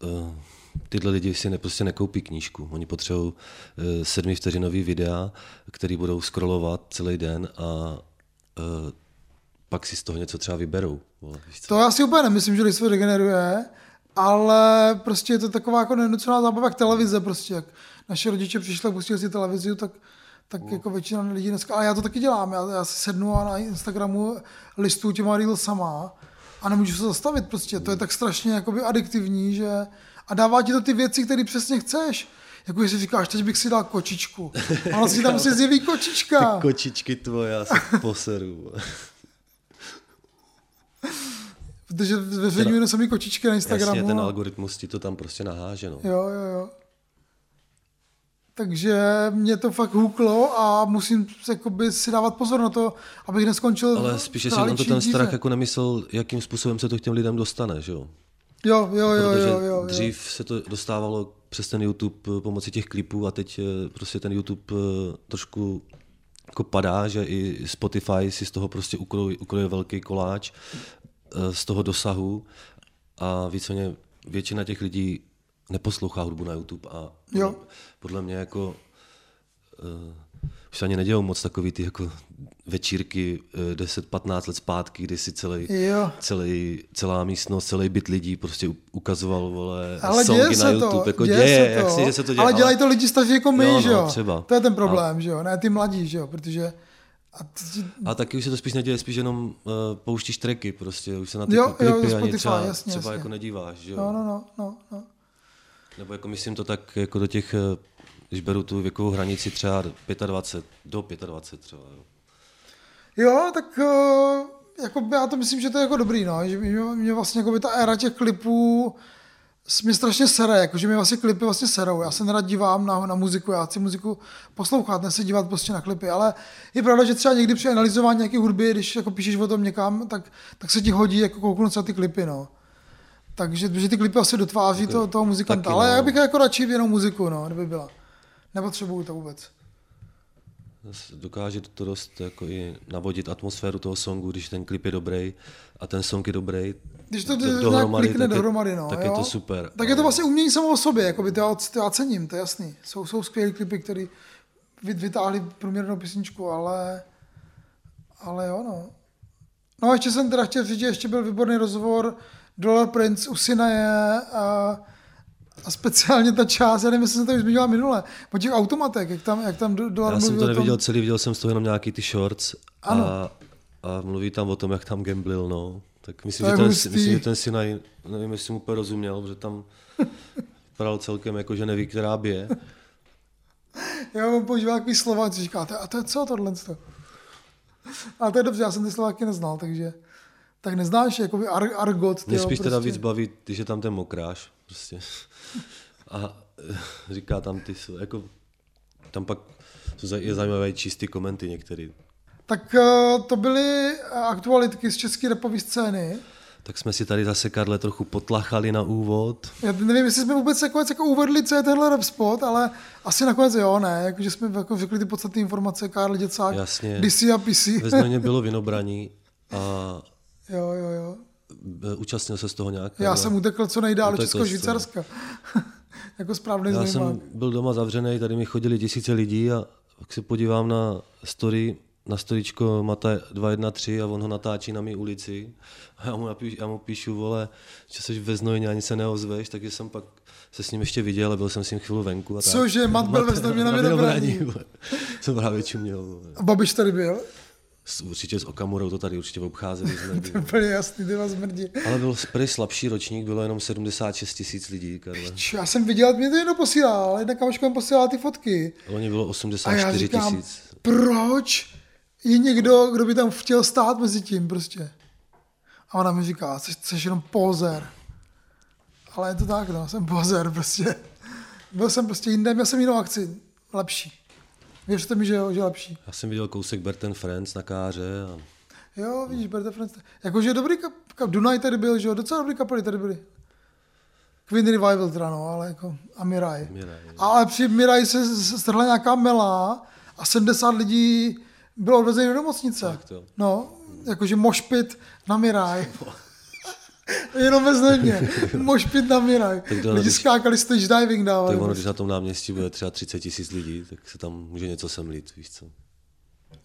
uh, tyhle lidi si ne, prostě nekoupí knížku. Oni potřebují uh, sedmivteřinový videa, který budou scrollovat celý den a uh, pak si z toho něco třeba vyberou. Vole? To já si úplně nemyslím, že lidstvo degeneruje, ale prostě je to taková jako nenucená zábava jak televize prostě, jak naše rodiče přišli a pustili si televizi, tak, tak No. jako většina lidí dneska, a já to taky dělám, já, já si sednu a na Instagramu listuju těma reelsama a nemůžu se zastavit prostě, to je tak strašně jakoby adiktivní, že a dává ti to ty věci, které přesně chceš. Jako jestli říkáš, teď bych si dal kočičku. A vlastně tam se zjeví kočička. Kočičky tvoje, já se poseru. Protože zveřejňují samý kočičky na Instagramu. Jasně, ten algoritmus ti to tam prostě naháže. No. Jo, jo, jo. Takže mě to fakt huklo a musím jakoby, si dávat pozor na to, abych neskončil Ale spíš, v jestli on to ten díře. strach jako nemyslel, jakým způsobem se to k těm lidem dostane, že jo? Jo, jo, jo, Protože jo, jo, jo. dřív se to dostávalo přes ten YouTube eh, pomocí těch klipů a teď eh, prostě ten YouTube eh, trošku jako padá, že i Spotify si z toho prostě ukroje, ukroje velký koláč z toho dosahu a víceméně většina těch lidí neposlouchá hudbu na YouTube a Jo. podle mě jako už ani nedělou moc takový ty jako večírky eh, 10-15 let zpátky, kdy si celý, Jo. celý, celá místnost, celý byt lidí prostě ukazoval vole, Ale songy děje na se YouTube. to, jako děje, děje, se jak to, si, že se to děje. ale dělají to lidi staří jako my, Jo, no, že jo? třeba. To je ten problém, že jo? Ne ty mladí, že jo? Protože a ty, A taky už se to spíš neděje, spíš jenom uh, pouštíš tracky prostě, už se na ty Jo, jo, klipy ze ani Spotify, třeba, jasně, třeba jasně. jako nedíváš, že jo? no, no, no, no, no. Nebo jako myslím to tak jako do těch, eh, když beru tu věkovou hranici třeba 25, do 25 třeba, jo. Jo, tak uh, jako já to myslím, že to je jako dobrý, no. Že mě, mě vlastně jako by ta éra těch klipů mě strašně sere, jako, že mě vlastně klipy vlastně serou. Já se nerad dívám na, na muziku, já chci muziku poslouchat, ne se dívat prostě na klipy, ale je pravda, že třeba někdy při analyzování nějaké hudby, když jako píšeš o tom někam, tak, tak se ti hodí jako kouknout se na ty klipy, no. Takže že ty klipy asi dotváří to, toho muzikanta, taky, ale no. já bych jako radši jenom muziku, no, kdyby byla. Nepotřebuju to vůbec. Dokáže to dost jako i navodit atmosféru toho songu, když ten klip je dobrý a ten song je dobrý. Když to nějak dohromady, tak je- dohromady, no, tak jo? je to super. Tak je to vlastně umění samo o sobě, jako by to, já- to já cením, to je jasný. Jsou, jsou skvělé klipy, které vy- vytáhli průměrnou písničku, ale, ale jo, no. No a ještě jsem teda chtěl říct, že ještě byl výborný rozhovor Dollar Prince u Sinaje a, a speciálně ta část, já nevím, jestli jsem to už zmiňoval minule, po těch automatech, jak tam, jak tam Do- Já jsem to o tom- neviděl celý, viděl jsem z toho jenom nějaký ty shorts Ano. a, a mluví tam o tom, jak tam gamblil, no. Tak myslím, To že ten, hustý. myslím, že ten Sinaj, nevím, jestli mu úplně rozuměl, že tam vypadal celkem jako, že neví, která bije. Já mám používal takový slova, co říkáte, a to je co tohle? A to je dobře, já jsem ty Slováky neznal, takže tak neznáš jakoby ar, argot. Mě spíš teda prostě. víc baví, když je tam ten mokráš, prostě. A eh, říká tam ty, jako, tam pak jsou je zajímavé číst ty komenty některý. Tak eh, to byly eh, aktualitky z české repové scény. Tak jsme si tady zase, Karle, trochu potlachali na úvod. Já nevím, jestli jsme vůbec nakonec jako uvedli, co je tenhle rap spot, ale asi nakonec jo, ne, jakože jsme jako řekli ty podstatné informace, Karl Děcák, Jasně. DC a PC. Ve bylo vinobraní a jo, jo, jo. e, účastnil se z toho nějak. Já jsem utekl co nejdál do Česko-Švýcarska. jako správný Já znojmák. jsem byl doma zavřený, tady mi chodili tisíce lidí a pak se podívám na story, na storičko Mata 213 a on ho natáčí na mý ulici. A já mu, napíš, já mu píšu, vole, že jsi ve Znojmě, ani se neozveš, takže jsem pak se s ním ještě viděl a byl jsem s ním chvíli venku. A tak. Cože, Mat byl ve Znojmě na vole. Jsem právě čuměl. Babiš tady byl? S- Určitě s Okamurou to tady určitě obcházeli. To je úplně jasný, ty vás mrdí. Ale byl prý slabší ročník, bylo jenom 76 tisíc lidí, Karle. Já jsem viděl, mě to někdo posílal, ale jedna kamoška mi posílala ty fotky. Loni bylo A já 84 říkám, tisíc. proč je někdo, kdo by tam chtěl stát mezi tím prostě. A ona mi říká, jsi, jsi jenom pozer. Ale je to tak, no, jsem pozer prostě. Byl jsem prostě jinde, měl jsem jinou akci, lepší. Věřte mi, že jo, že lepší. Já jsem viděl kousek Berten Friends na káře a Jo, vidíš, Berte Friends. Jakože dobrý kap, kap, Dunaj tady byl, že jo, docela dobrý kapely tady byly. Queen Revival teda, no, ale jako, a Mirai. Mirai, jo. Ale při Mirai se strhla nějaká mela a 70 lidí bylo odvezeno do nemocnice. Fakt, jo. No, jakože mošpit na Miraj. Jenom Znojmě. Mošpit na Miraj. Lidi když- skákali stage diving dávali. tak ono, když na tom náměstí bude třeba 30 tisíc lidí, tak se tam může něco semlit, víš co.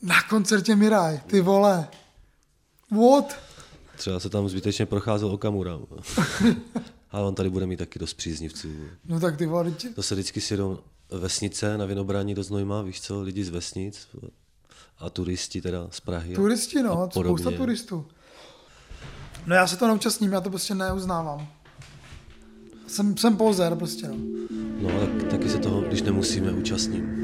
Na koncertě Miraj, ty vole. What? Třeba se tam zbytečně procházel Okamura. Ale on tady bude mít taky dost příznivců. No tak ty vole, teď- To se vždycky sjedou vesnice na Vinobrání do Znojma, víš co, lidi z vesnic a turisti teda z Prahy. turisti, no, spousta turistů. No já se to neúčastním, já to prostě neuznávám. Jsem, jsem pozer prostě, no. No, tak, taky se toho, když nemusíme, účastním.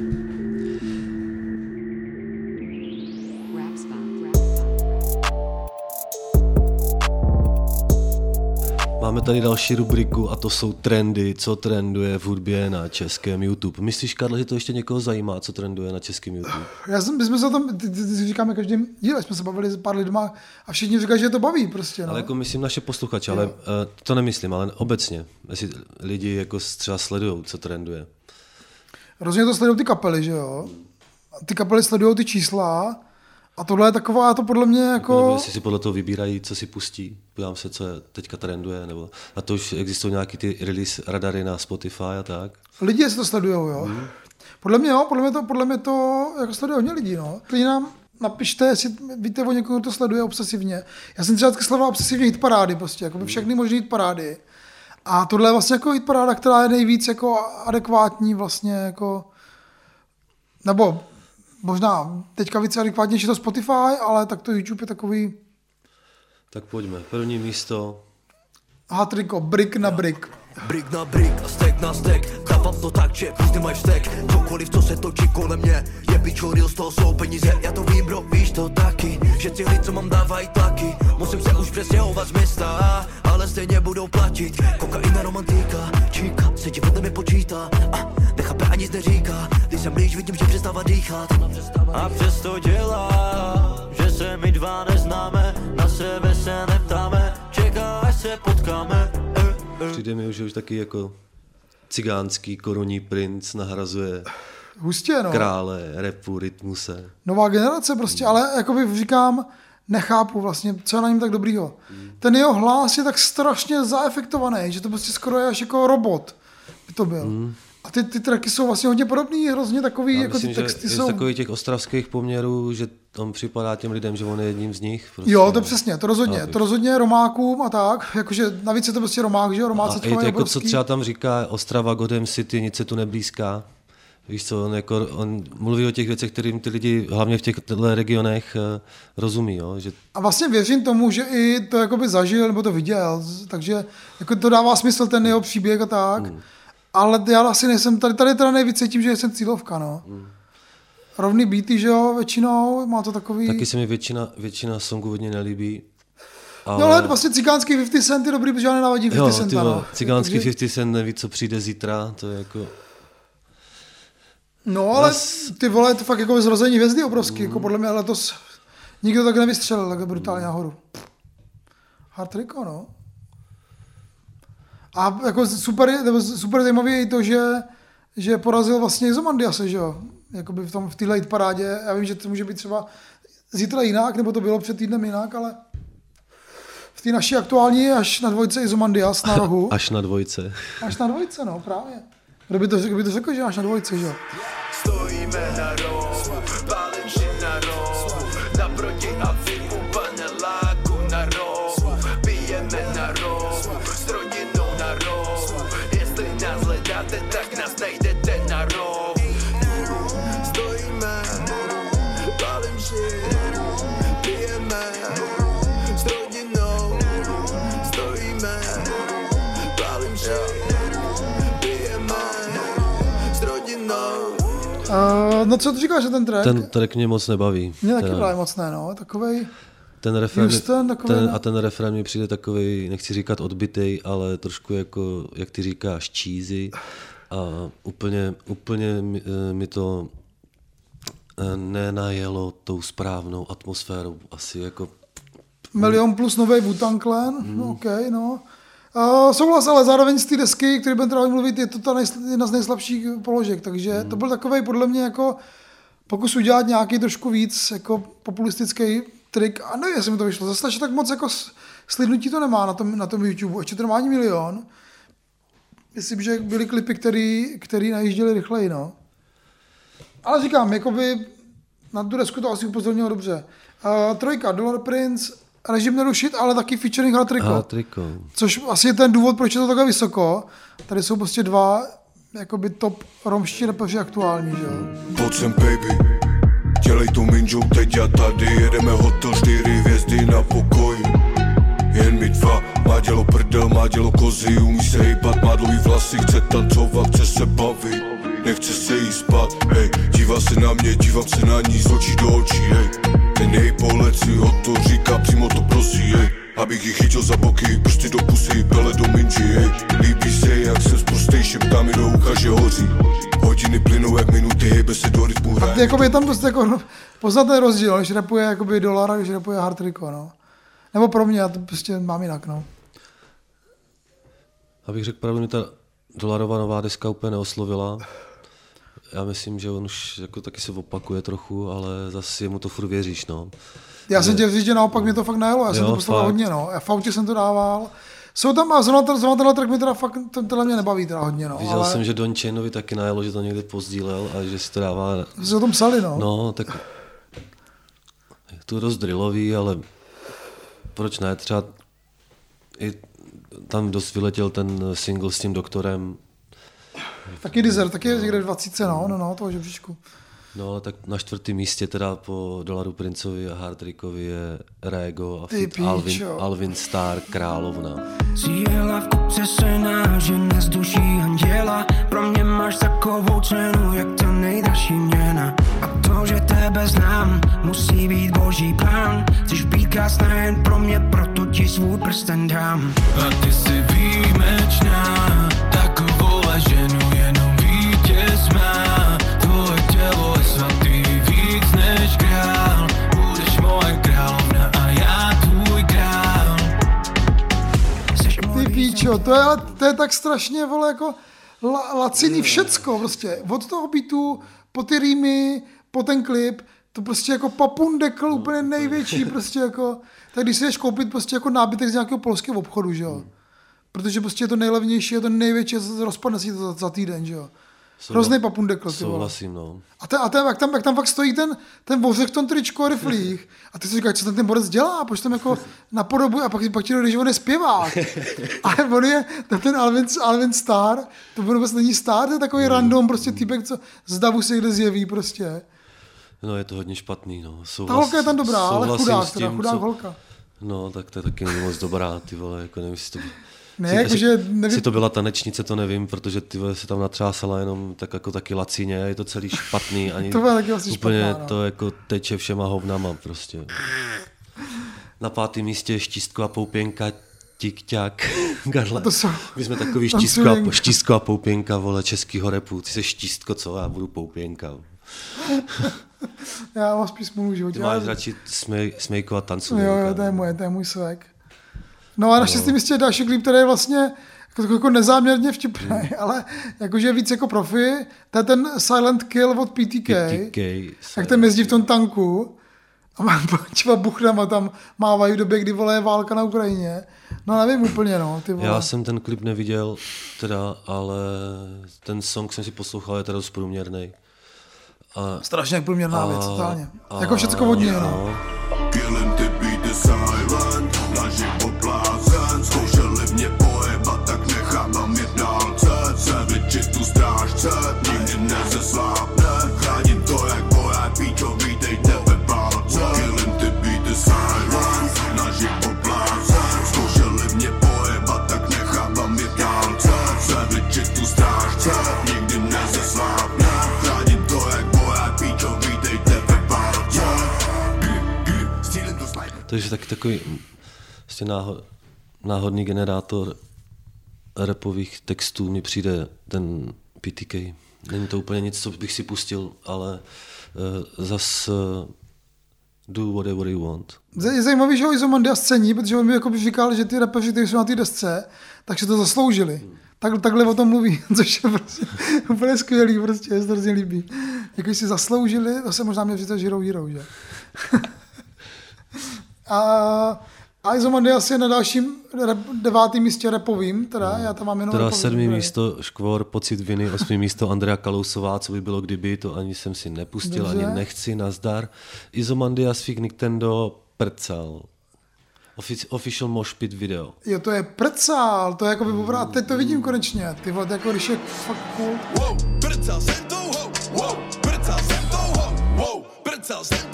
Máme tady další rubriku a to jsou trendy, co trenduje v hudbě na českém YouTube. Myslíš, Karl, že to ještě někoho zajímá, co trenduje na českém YouTube? Já jsem, my jsme se o tom, ty, ty, ty říkáme každým díle, jsme se bavili s pár lidma a všichni říkají, že to baví prostě, no. Ale jako myslím naše posluchače, ale uh, to nemyslím, ale obecně. Jestli lidi jako třeba sledují, co trenduje. Rozhodně to sledují ty kapely, že jo. Ty kapely sledují ty čísla a tohle je taková, to podle mě Nebo jako... jestli si podle toho vybírají, co si pustí. Podívám se, co je teďka trenduje, nebo na to už existují nějaký ty release radary na Spotify a tak. Lidi si to sledují, jo. Mhm. Podle mě, jo, podle mě to, podle mě to jako sleduje hodně lidí, no. Klidně nám napište, jestli víte o někoho, kdo to sleduje obsesivně. Já jsem třeba sledoval obsesivně hit parády, prostě, jako všechny možné hit parády. A tohle je vlastně jako hit paráda, která je nejvíc jako adekvátní vlastně jako, nebo možná teďka víc adekvátnější to Spotify, ale tak to YouTube je takový Tak pojďme. První místo. hatriko, brick na brick. Brick na brick a stek na stek Dávám to tak, že vždy máš stek Cokoliv, co se točí kolem mě Je pičo, z toho jsou peníze Já to vím, bro, víš to taky Že ty lidi, co mám, dávají tlaky Musím se už přestěhovat z města Ale stejně budou platit Kokaina, romantika Číka, se ti vedle mi počítá a nechápe a nic neříká Když jsem blíž, vidím, že přestává dýchat A přesto dělá Že se my dva neznáme Na sebe se neptáme Čeká, až se potkáme eh, eh. Přijde mi už, že už taky jako cigánský korunní princ nahrazuje Hustě, no. krále, repu, rytmuse. nová generace prostě, ale jakoby říkám, nechápu vlastně, co je na něm tak dobrýho. Ten jeho hlas je tak strašně zaefektovaný, že to prostě skoro je až jako robot by to byl. A ty, ty tracky jsou vlastně hodně podobný, hrozně takový, Já jako myslím, ty že texty je z jsou... takových těch ostravských poměrů, že on připadá těm lidem, že on je jedním z nich. Prostě, Jo, to no. přesně, to rozhodně, Chápeš? to rozhodně romákům a tak, jakože navíc je to prostě romák, že jo, A romáci i mají jako co obrovský. třeba tam říká Ostrava, Godem City, nic se tu neblízká. Víš co, on, jako, on mluví o těch věcech, kterým ty lidi hlavně v těchto regionech eh, rozumí, jo? že A vlastně věřím tomu, že i to jakoby zažil nebo to viděl, takže jako to dává smysl ten jeho příběh a tak. Hmm. Ale já asi nejsem, tady, tady teda nejvíc cítím, že jsem cílovka, no. Hmm. Rovný beaty, že jo, většinou, má to takový... taky se mi většina, většina songů hodně nelíbí. Ale, No ale vlastně cigánský 50 Cent je dobrý, protože já nenavadím 50 jo, Cent, ty no. cigánský Takže- 50 Cent neví, co přijde zítra, to je jako... No ale Zas- ty vole, to fakt jako zrození hvězdy obrovský, jako podle mě letos nikdo tak nevystřelil, tak brutálně nahoru. Hard Rico, no. A jako super, nebo super zajímavé je i to, že, že porazil vlastně Izomandiase, že jo? Jakoby v, tom, v téhle parádě. Já vím, že to může být třeba zítra jinak, nebo to bylo před týdnem jinak, ale v té naší aktuální je až na dvojce Izomandias na rohu. Až na dvojce. Až na dvojce, no, právě. Kdo by to, kdo by to řekl, že až na dvojce, že jo? Stojíme na rohu, Uh, no co ty říkáš na ten track? Ten track mě moc nebaví. Mě taky právě moc ne, no. Takovej, Ten refrén, Houston, takový, ten, ne? a ten refrén mi přijde takový, nechci říkat odbitej, ale trošku jako, jak ty říkáš, cheesy. A úplně, úplně mi, eh, mi to eh, nenajelo tou správnou atmosférou. Asi jako, milion plus nový Wu-Tang Clan, Hmm. no OK, no. Uh, souhlas, ale zároveň z té desky, který budeme teda mluvit, je to ta nejsl- jedna z nejslabších položek, takže Hmm. to byl takový podle mě jako pokus udělat nějaký trošku víc jako populistický trik a nevím, jestli mi to vyšlo. Zase až tak moc jako slidnutí to nemá na tom, na tom YouTube, ještě to nemá ani milion. Myslím, že byly klipy, který, který najížděli rychleji, no. Ale říkám, jakoby Na tu desku to asi upozornilo dobře. Uh, trojka, Dollar Prince, režim nerušit, ale taky featuring Hard Triko. A triko. Což asi je ten důvod, proč je to takhle vysoko. Tady jsou prostě dva jakoby top romští rapeři aktuální, že jo. Pojď sem baby Dělej to minžou teď a tady Jedeme hotel čtyři hvězdy na pokoji Jen my dva Má dělo prdel, má dělo kozy Umí se hejbat, má dlouhý vlasy Chce tancovat, chce se bavit Nechce se jí spát, hej Dívá se na mě, dívám se na ní Z očí do očí, hej Ten její pohled si ho to říká Přímo to prosí, hej Abych ji chytil za boky, prsty do pusy, pele do minži, hej Líbí se, jak jsem zprostej, šeptá mi do ucha, že hoří Hodiny plynou jak minuty, hejbe se do rytmu, A hraje jakoby je tam prostě jako poznat ten rozdíl, když rapuje jakoby dolar a když rapuje hard triko, no. Nebo pro mě, já to prostě mám jinak, no. Abych řekl pravdu, mě ta dolarová nová deska úplně neoslovila. Já myslím, že on už jako taky se opakuje trochu, ale zase jemu to furt věříš, no. Já jsem tě říct, že naopak mě to fakt najelo, já jsem Jo, to poslal hodně, no. Já v autě jsem to dával. Jsou tam, a zrovna, ten- zrovna tenhle track mi teda fakt, ten, tenhle mě nebaví teda hodně, no. Viděl ale jsem, že Don Chainovi taky najelo, že to někde pozdílel a že si to dává... si o tom psali, no. No, tak je to dost drillový, ale proč ne? Třeba i tam dost vyletěl ten single s tím doktorem, Taky Deezer, taky je někde v 20, no, no, no, toho žebříčku. No ale tak na čtvrtém místě teda po Dolaru Princovi a Hard Rickovi je Rego a Ty feat Alvin, píčo. Alvin Star Královna. Síla v kopce se nážene z duší anděla Pro mě máš takovou cenu, jak to nejdražší měna A to, že tebe znám, musí být boží plán Chceš být krásná jen pro mě, proto ti svůj prsten dám A ty jsi výjimečná, píčo, to je, to je tak strašně, vole, jako la, laciný všecko, prostě. Od toho beatu, po ty rýmy, po ten klip, to prostě jako papundekl úplně největší, prostě jako, tak když si jdeš koupit prostě jako nábytek z nějakého polského obchodu, že jo. Protože prostě je to nejlevnější, je to největší, rozpadne si to za, za týden, že jo. Hrozný papundekl, ty. Souhlasím, no. A, ten, a ten, jak, tam, jak tam fakt stojí ten, ten vořek v tom tričku a riflích. A ty si říkáš, co ten, ten borec dělá, proč tam jako napodobuje a pak, pak ti dojde, že on je zpěvák. Ale on je, ten, Alvin, Alvin Star, to vůbec není Star, to je takový random prostě typek, co z davu se kde zjeví prostě. No je to hodně špatný, no. Ta Souhlas, holka je tam dobrá, ale chudák, s teda, tím, chudák co- holka. No, tak to je taky moc dobrá, ty vole, jako nevím, jestli to... Ne, si- jakože nevím- jestli to byla tanečnice, to nevím, protože ty se tam natřásala jenom tak jako taky lacině, je to celý špatný, ani To byla taky asi úplně špatná, no. to jako teče všema hovnama prostě. Na pátém místě je štístko a poupěnka, tik-ťak, Garle. To jsou- My jsme takový štístko a, štístko a poupěnka, vole, českýho repu. Ty jsi štístko, co? Já budu poupěnka. Já mám spíš smůlu životě. Ty máš radši smej, smejkovat tancu. Jo, jo, to je moje, to je můj svek. No a na šestém místě je další klip, který je vlastně jako, jako nezáměrně vtipný, Hmm. ale jakože je víc jako profi. To je ten Silent Kill od PTK. PTK. Jak ten jezdí v tom tanku a má třeba buchnama tam mávají v době, kdy vole je válka na Ukrajině. No nevím úplně, no, ty vole. Já jsem ten klip neviděl, teda, ale ten song jsem si poslouchal, je teda dost průměrný. A, Strašně průměrná a, věc, totálně. a- Jako všecko od něj, no. Killem takže taky takový prostě náhod, náhodný generátor repových textů mi přijde ten PTK. Není to úplně nic, co bych si pustil, ale uh, zas uh, do whatever you want. Je zajímavý, že ho Izomandias cení, protože on mi jako by říkal, že ty rapeři, kteří jsou na té desce, takže to zasloužili. Tak, takhle o tom mluví, což je prostě úplně skvělý, prostě, je to hrozně líbí. Jako si zasloužili, to se možná měl říct Hero Hero, že? A A Izomandias je na dalším rep, devátém místě repovým, teda já tam mám jenom Teda sedmý místo Škvor, pocit viny, osmý místo Andrea Kalousová, co by bylo kdyby, to ani jsem si nepustil, Dobře. ani nechci, nazdar. Izomandias Fig Nintendo Prcal. Offic- official Moshpit video. Jo, to je prcal, to je jako by a teď to vidím konečně, ty vole, jako když je fakt cool. Wow, prcal jsem tou ho, wow, prcal jsem tou ho, wow, prcal jsem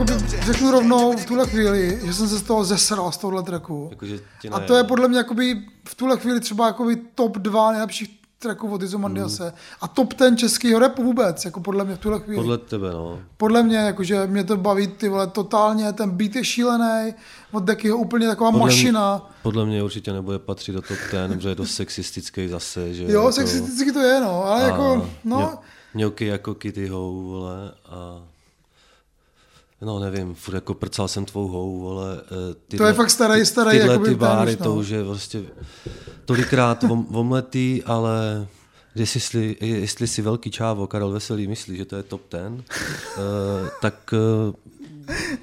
Jakoby řeknu rovnou v tuhle chvíli, že jsem se z toho zesral, z tohohle tracku. Jakože tě A to je podle mě jakoby v tuhle chvíli třeba jakoby top 2 nejlepších tracků od Izomandiase. Hmm. A top ten českého rapu vůbec, jako podle mě v tuhle chvíli. Podle tebe, no. Podle mě, jakože mě to baví ty vole totálně, ten beat je šílený, od Dekyho úplně taková Podle mašina. Mě, podle mě určitě nebude patřit do top ten, protože je dost sexistický zase, že Jo, jako- sexisticky to je, no, ale a jako, no, ně- jako Kitty Hou, vole, a No nevím, furt jako prcal jsem tvou hou, vole. eh, Tyhle, je fakt starý- starý, Tyhle ty báry, to už je prostě tolikrát om, omletý, ale jestli, jestli si velký čávo Karel Veselý myslí, že to je top ten, eh, tak eh,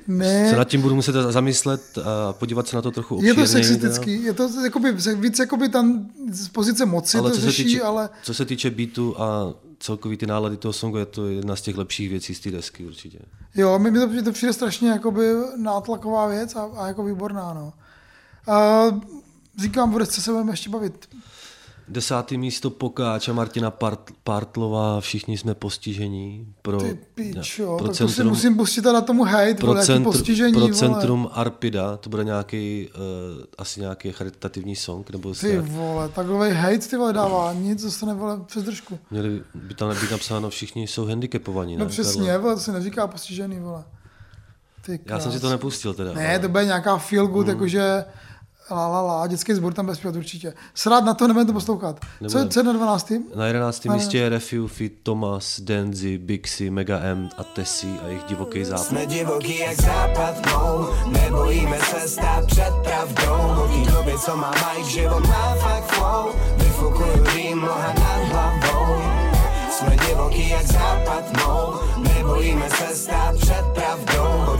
ne. se nad tím budu muset zamyslet a podívat se na to trochu Je obšírněji. to sexistický, je to jakoby, víc jakoby tam z pozice moci ale to co se, řeší, týče, ale co se týče beatu a celkový ty nálady toho songu, je to jedna z těch lepších věcí z té desky určitě. jo, mi to, to přijde strašně jakoby nátlaková věc a, a jako výborná, no. A říkám, o desce se budeme ještě bavit. Desátý místo Pokáč a Martina Part, Partlová, všichni jsme postižení. Pro, Ty pič, jo, pro tak to si musím pustit na tomu hate, pro, vole, centru, postižení, pro vole. centrum Arpida, to bude nějaký, uh, asi nějaký charitativní song, nebo Ty se, vole, takový hate ty vole dává, nic dostane vole přes držku. měli by tam být napsáno, všichni jsou handicapovaní. No ne, přesně, Karle? vole, to se neříká postižený, vole. Ty Já jsem si to nepustil teda. Ne, ale- to bude nějaká feel good, jakože la la la, dětský sbor tam bude zpívat určitě. Srát na to, nebudeme to poslouchat. Co, je- Nebudem. co je na 12. Na 11. Ale- místě je Refu, Fit, Thomas, Denzi, Bixi, Mega M a Tessie a jejich divoký západ. Jsme divoký jak západ mou Nebojíme se stát před pravdou Od té doby, co má Mike, život má fakt flow Vyfukuju rým, noha nad hlavou Jsme divoký jak západ mou Nebojíme se stát před pravdou Od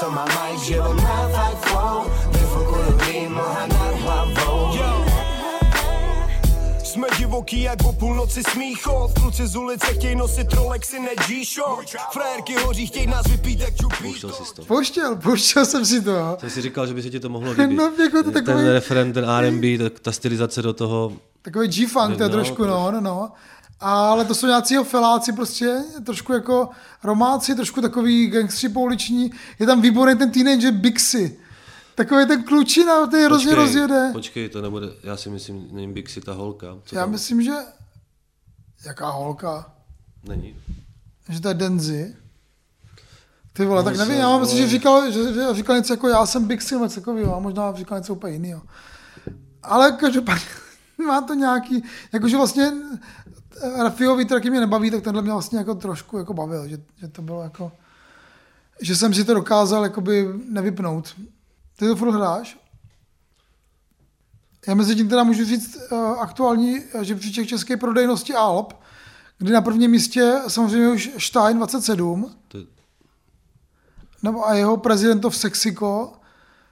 co má Mike, život má fakt flow Vyfukuju rým, noha nad hlavou Jsme divoký jak o půlnoci smíchov Kluci z ulice chtějí nosit Rolexy, ne G-Shock Frérky hoří, chtějí nás vypít jak čupí Pouštěl jsi to. Pouštěl, pouštěl jsem si to. Jsem si říkal, že by se ti to mohlo líbit. No, jako to ten takový- referen, ten R&B, ta stylizace do toho, Takový G-funk, to je No, trošku, no, no, no. Ale to jsou nějací feláci prostě, trošku jako romáci, trošku takový gangstři pouliční. Je tam výborný ten teenager Bixi. Takový ten klučina, ten je hrozně rozjede. počkej, to nebude, já si myslím, není Bixi ta holka. Co Já tam? myslím, že... Jaká holka? Není. Že to je Denzi. Ty vole, tak nevím, já mám myslím, že říkal, že, že říkal něco jako já jsem Big Sim, něco takového, a možná říkal něco úplně jiného. Ale každopádně má to nějaký, jakože vlastně eh, Rafiový tracky mě nebaví, tak tenhle mě vlastně jako trošku jako bavil, že, že to bylo jako, že jsem si to dokázal jakoby nevypnout. Ty to furt hráš? Já mezi tím teda můžu říct uh, aktuální eh, žebříček české prodejnosti Alp, kdy na prvním místě samozřejmě už Stein 27, To, nebo a jeho prezidentov Sexico,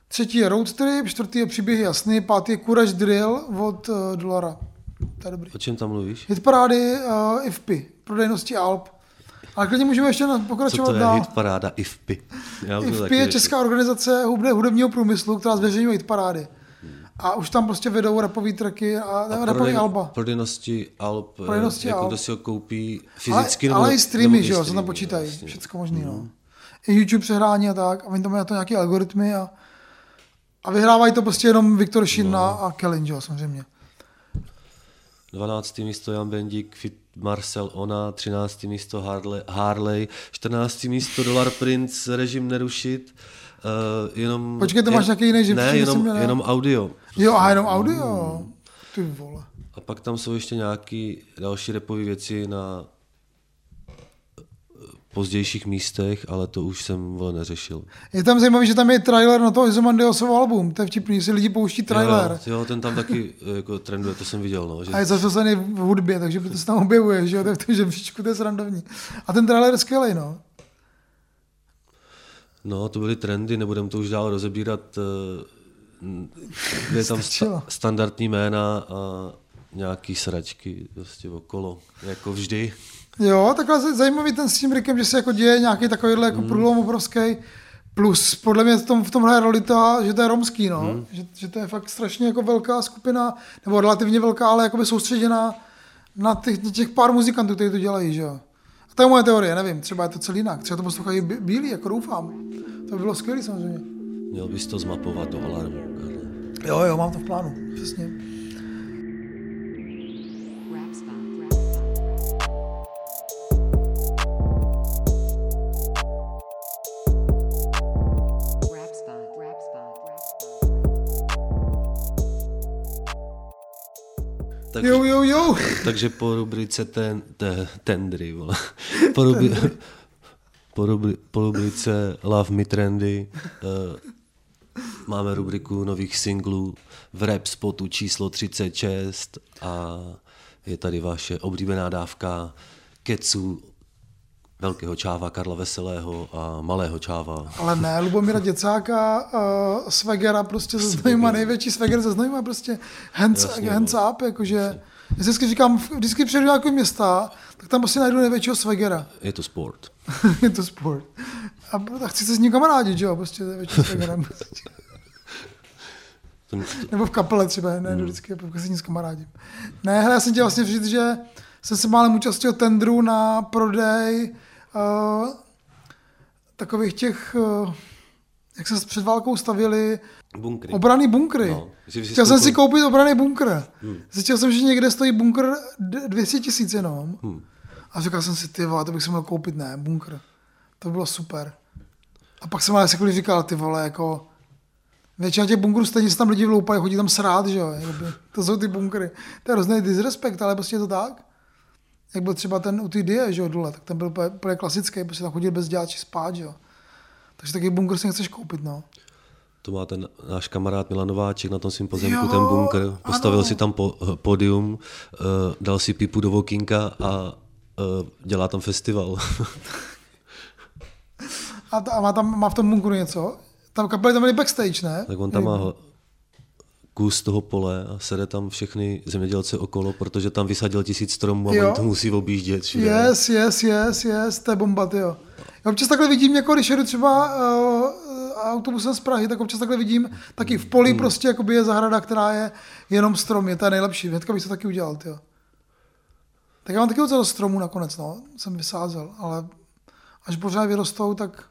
třetí je Road Trip, čtvrtý je Příběh jasný, pátý je Courage Drill od uh, Dolara. To je dobrý. o čem tam mluvíš? Hitparády uh, IFPy, prodejnosti Alp. Ale klidně můžeme ještě na- Co pokračovat to je dál. hit paráda IFPy? Já IFPy je česká organizace hudebně- hudebního průmyslu, která zveřejňuje hitparády. A už tam prostě vedou rapový tracky a, a rapový Prodej- alba. Prodejnosti Alp, Prodejnosti jako Alp. kdo si ho koupí Ale, fyzicky ale nebo, i streamy, že jo, se tam počítají, jasně. všecko možný, no. I YouTube přehrání a tak, a oni tam mají na to nějaké algoritmy a, a vyhrávají to prostě jenom Viktor Šinna No. a Kellen, že jo, samozřejmě. 12. místo Jan Bendík, Fit Marcel Ona, 13. místo Harley, Harley 14. místo Dollar Prince, režim nerušit Uh, jenom, Počkej, to máš nějaký jiný žebříček, Ne, jenom, měl- jenom audio. Jo, a jenom audio. Ty vole. A pak tam jsou ještě nějaké další repové věci na pozdějších místech, ale to už jsem vole neřešil. Je tam zajímavý, že tam je trailer na to Izomandiosovo album. To je vtipný, si lidi pouští trailer. Jo, jo, ten tam taky eh, jako trenduje, to jsem viděl. No, že, A je zasazený v hudbě, takže to se tam objevuje, že jo, to je v tom žebříčku, to je srandovní. A ten trailer je skvělý, no. No, to byly trendy, nebudem to už dál rozebírat. eh, Je tam sta- standardní jména a nějaký sračky prostě okolo, jako vždy. Jo, takhle zajímavý ten s tím Rickem, že se jako děje nějaký takovýhle jako Hmm. průlom obrovský. Plus, podle mě v tom, v tom hraje roli ta, že to je romský, no. Hmm. Že, že, to je fakt strašně jako velká skupina, nebo relativně velká, ale jakoby soustředěná na těch, těch pár muzikantů, kteří to dělají, že jo. A to je moje teorie, nevím, třeba je to celý jinak. Třeba to poslouchají bí- bílí, jako doufám. To by bylo skvělé samozřejmě. Měl bys to zmapovat do alarmu. Jo, jo, mám to v plánu, přesně. Takže, Jo, jo, jo. takže po rubrice ten, te, tendry, vole. Po, rubri, po, rubri, po rubrice Love Me Trendy uh, máme rubriku nových singlů v rap spotu číslo 36 a je tady vaše oblíbená dávka Kecu, velkého čáva Karla Veselého a malého čáva. Ale ne, Lubomíra Děcáka, uh, Svegera prostě ze Znojma, největší Sveger ze Znojma prostě, hands, Jasně, hands no. up, jakože, já si vždycky říkám, vždycky přijdu do města, tak tam prostě najdu největšího Svegera. Je to sport. je to sport. A, a chci se s ním kamarádit, že jo, prostě největší. Prostě. To, Nebo v kapele třeba, ne, hmm. vždycky, pokud se s ním kamarádím. Ne, hele, já jsem chtěl vlastně říct, že jsem se málem účastnil tendru na prodej takových těch, uh, jak se před válkou stavili, bunkry. Obraný bunkry. No, že Chtěl jsem si koupit obraný bunkr. Hmm. Zjistil jsem, že někde stojí bunkr d- 200 tisíc jenom. Hmm. A říkal jsem si, ty vole, to bych si měl koupit, ne, bunkr. To bylo super. A pak jsem ale si kvůli říkal, ty vole, jako většina těch bunkrů stejně se tam lidi vloupají, chodí tam srát, že jo. To jsou ty bunkry. To je hrozný disrespekt, ale prostě je to tak. Jak byl třeba ten u té die, že jo, dole, tak ten byl úplně, klasický, prostě tam chodil bez děláči spát, že jo. Takže taky bunkr si nechceš koupit, no. To má ten náš kamarád Milan Nováček na tom svým pozemku, Jo, ten bunkr. Postavil ano. si tam po, podium, uh, dal si pipu do okýnka a uh, dělá tam festival. A, ta, a má, tam, má v tom bunkru něco? Tam kapely tam byly backstage, ne? tak on tam má ho- kus toho pole a sede tam všechny zemědělce okolo, protože tam vysadil tisíc stromů a Jo. on to musí objíždět. všude. Yes, yes, yes, yes, to je bomba, jo. Já občas takhle vidím, jako když jedu třeba uh, autobusem z Prahy, tak občas takhle vidím taky v poli Hmm. prostě jakoby je zahrada, která je jenom strom, je ta nejlepší. Hnedka bych to taky udělal, jo. Tak já mám taky docela stromů nakonec, no, jsem vysázel, ale až pořád vyrostou, tak,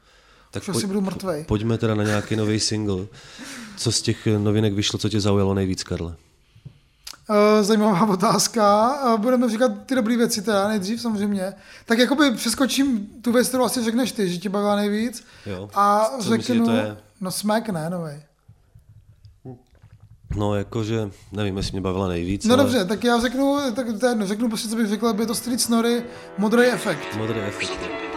tak už asi budu mrtvej. pojďme teda na nějaký nový single. Co z těch novinek vyšlo, co tě zaujalo nejvíc, Karle? Eh, zajímavá otázka. Eh, Budeme říkat ty dobré věci teda nejdřív samozřejmě. Tak jakoby přeskočím tu věc, kterou asi řekneš ty, že tě bavila nejvíc. Jo. A Co řeknu, myslíš, že to je? no smack ne, novej. No jakože, nevím, jestli mě bavila nejvíc, No ale dobře, tak já řeknu, tak to je jedno, řeknu prostě, co bych řekl, aby je to Street Snory, modrý efekt. modrý efekt.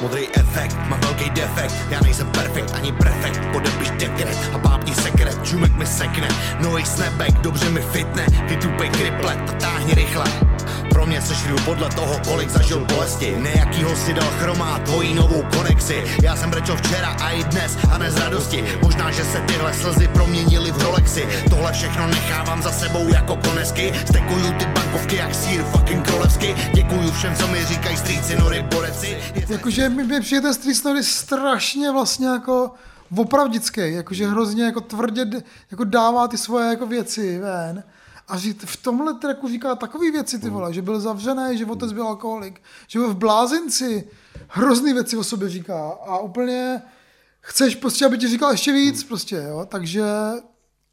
Modrý efekt, má velký defekt. Já nejsem perfekt, ani prefekt. Podepiš dekret a bábní sekret. Čumek mi sekne, nový snapback Dobře mi fitne, vytupej kriplet A táhni rychle. Pro mě seš real podle toho, kolik zažil bolesti. Nejakýho si dal chromát, tvojí novou konexi. Já jsem brečel včera a i dnes a ne z radosti. Možná, že se tyhle slzy proměnily v Rolexy. Tohle všechno nechávám za sebou jako konesky. Stekuju ty bankovky jak sír fucking krolevsky. Děkuju všem, co mi říkají strýci, nory, boreci. Jakože mi, mi přijde ten Street Snory strašně vlastně jako opravdický, jakože hrozně jako tvrdě jako dává ty svoje jako věci ven. A že v tomhle tracku říká takové věci, ty vole, že byl zavřený, že otec byl alkoholik, že byl v blázinci, hrozný věci o sobě říká a úplně chceš prostě, aby ti říkal ještě víc prostě, jo, takže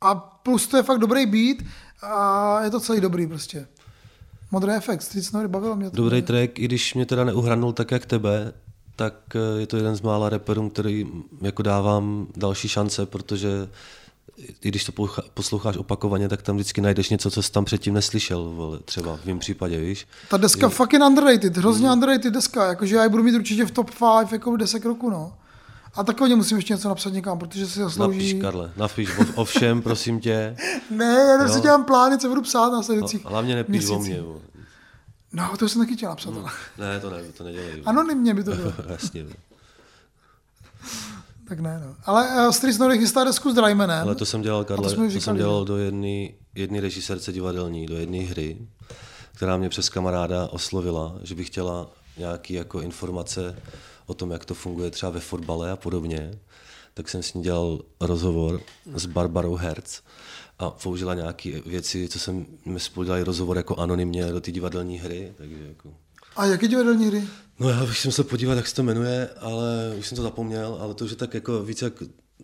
a plus to je fakt dobrý beat a je to celý dobrý prostě. Modrý efekt, Street Snory, bavilo mě to. Dobrý track, i když mě teda neuhranul tak jak tebe, tak eh, je to jeden z mála reperů, který jako dávám další šance, protože i když to posloucháš opakovaně, tak tam vždycky najdeš něco, co jsi tam předtím neslyšel, vole, třeba v mém případě, víš. Ta deska fucking underrated, hrozně underrated deska, jakože já ji budu mít určitě v top 5 jako desek roku, no. A takovně musím ještě něco napsat někam, protože si zaslouží... Napiš, Karle, napiš o, o všem, prosím tě. Ne, já si dělám plány, co budu psát na sledujících A hlavně nepíš měsících. o mě. vole. No, to jsem taky chtěl napsat. ale Ne, to ne, to nedělej. Anonymně by to bylo. Jasně. vole. tak ne, no. Ale uh, Street Snorri chystá desku s Drymanem. Ale to jsem dělal, to Karle, to, už jsem dělal že? do jedné jedné režisérce divadelní, do jedné hry, která mě přes kamaráda oslovila, že by chtěla nějaký jako informace o tom, jak to funguje třeba ve fotbale a podobně. Tak jsem s ní dělal rozhovor s Barbarou Herz a použila nějaké věci, co jsem, my spolu dělali rozhovor jako anonymně do té divadelní hry, takže jako... A jaký divadelní hry? No já bych se musel podívat, jak se to jmenuje, ale už jsem to zapomněl, ale to už je tak jako více jak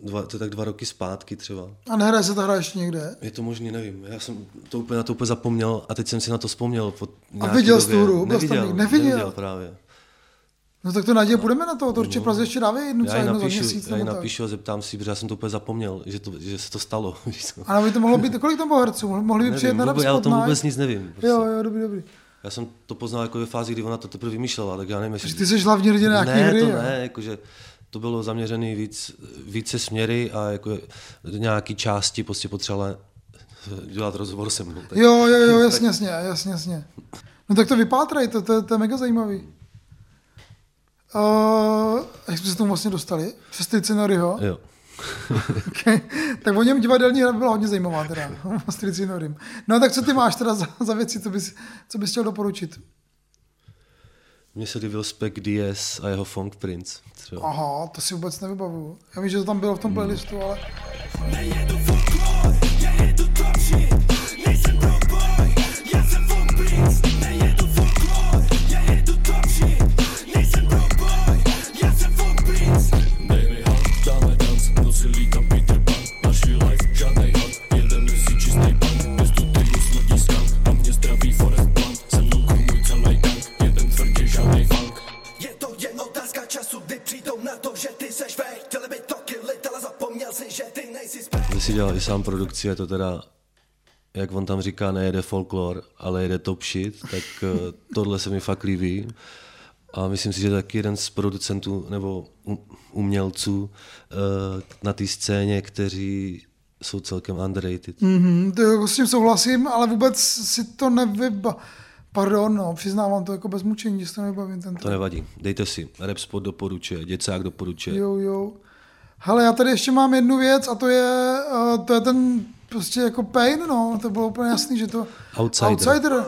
dva, to je tak dva roky zpátky třeba. A nehraje se ta hra ještě někde? Je to možný, nevím. Já jsem to úplně na to úplně zapomněl a teď jsem si na to vzpomněl. Po nějaký viděl jsi tu hru? Neviděl? Neviděl? neviděl právě. No tak to naděje, půjdeme na to, to určitě Praze ještě dávají jednu Já ji jednu za napíšu, měsíc. já ji napíšu a zeptám si, protože já jsem to úplně zapomněl, že, to, že se to stalo. víš co. A by to mohlo být, kolik tam bylo herců? Mohli by přijet Nevím, na vůbec, já o tom vůbec nic nevím. Prostě. Jo, jo, dobrý, dobrý. Já jsem to poznal jako ve fázi, kdy ona to teprve vymýšlela, tak já nevím, jestli... Takže ty jsi hlavní hrdina nějaký ne, hry, to jo? ne, jakože to bylo zaměřené víc, více směry a jako nějaký části prostě potřebovala dělat rozhovor se mnou. Tak, Jo, jo, jo, jasně, jasně, jasně, jasně. No tak to vypátrej, to, to, to je mega zajímavý. Uh, jak jsme se tomu vlastně dostali? Přes ty Cinoryho? jo. Okay. Tak o něm divadelní hra byla hodně zajímavá teda, s Tricinorym. No tak co ty máš teda za, za věci, co bys, co bys chtěl doporučit? Mně se líbil Spec DS a jeho Funk Prince. Třeba. Aha, to si vůbec nevybavuju. Já vím, že to tam bylo v tom playlistu, ale... Je sám produkci, je to teda, jak on tam říká, nejede folklor, ale jede top shit, tak eh, tohle se mi fakt líbí. A myslím si, že taky jeden z producentů nebo umělců eh, na té scéně, kteří jsou celkem underrated. Mm, to jako s tím souhlasím, ale vůbec si to nevyba... Pardon, no, přiznávám to jako bez mučení, že si to nevybavím. Ten To nevadí. Dejte si. Repspot doporučuje, Děcák doporučuje. Jo, jo. Hele, já tady ještě mám jednu věc a to je, uh, to je ten prostě jako pain, no, to bylo úplně jasný, že to... Outsider. Outsider.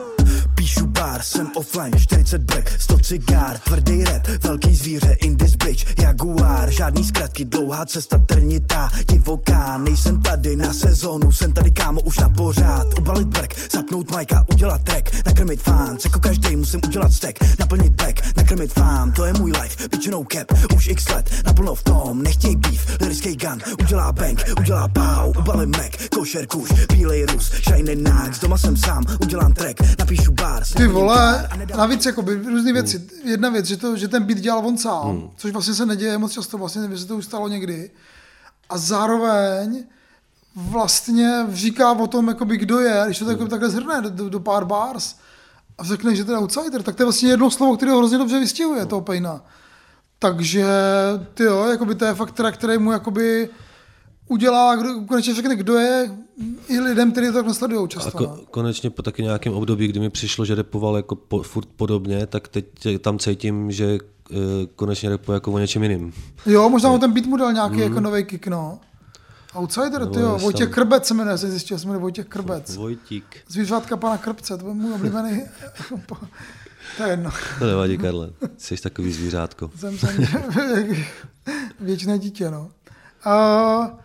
Píšu bar, jsem offline, 40 black, 100 cigár, tvrdý rap, velký zvíře, in this bitch, jaguár, žádný zkratky, dlouhá cesta trnitá, divoká, nejsem tady na sezónu, jsem tady kámo už na pořád, ubalit brk, zapnout majka, udělat track, nakrmit fans, jako každý musím udělat stack, naplnit back, nakrmit fám, to je můj life, většinou cap, už x let, naplno v tom, nechtěj beef, lirický gun, udělá bang, udělá pow, ubalím Mac, košer kuš, bílej rus, shiny nax, doma jsem sám, udělám track, napíšu bar, Ty vole, navíc jako by různé věci. Jedna věc, že, to, že ten beat dělal on sám, hmm. což vlastně se neděje moc často, vlastně nevím, že se to už stalo někdy. A zároveň vlastně říká o tom, jakoby, kdo je, když to tak, takhle zhrne do, do, do pár bars a řekne, že to je outsider, tak to je vlastně jedno slovo, které ho hrozně dobře vystihuje, toho Pejna. Takže, ty jo, jakoby to je fakt track, který mu jakoby udělá, kdo, konečně řekne, kdo je, i lidem, kteří to tak nesledují A často. ko- no. konečně po taky nějakém období, kdy mi přišlo, že repoval jako po, furt podobně, tak teď tam cítím, že eh, konečně repuje jako o něčem jiným. Jo, možná mu ten beat mu dal nějaký mm. jako nový kick, no. Outsider, ty jo, jestli Vojtěch tam- Krbec se jmenuje, jsem zjistil, se jmenuje Vojtěch Krbec. Vojtík. Zvířátka pana Krpce, to byl můj oblíbený. to je jedno. To nevadí, Karle. Jsi takový zvířátko. Jsem, jsem věčné dítě, no. A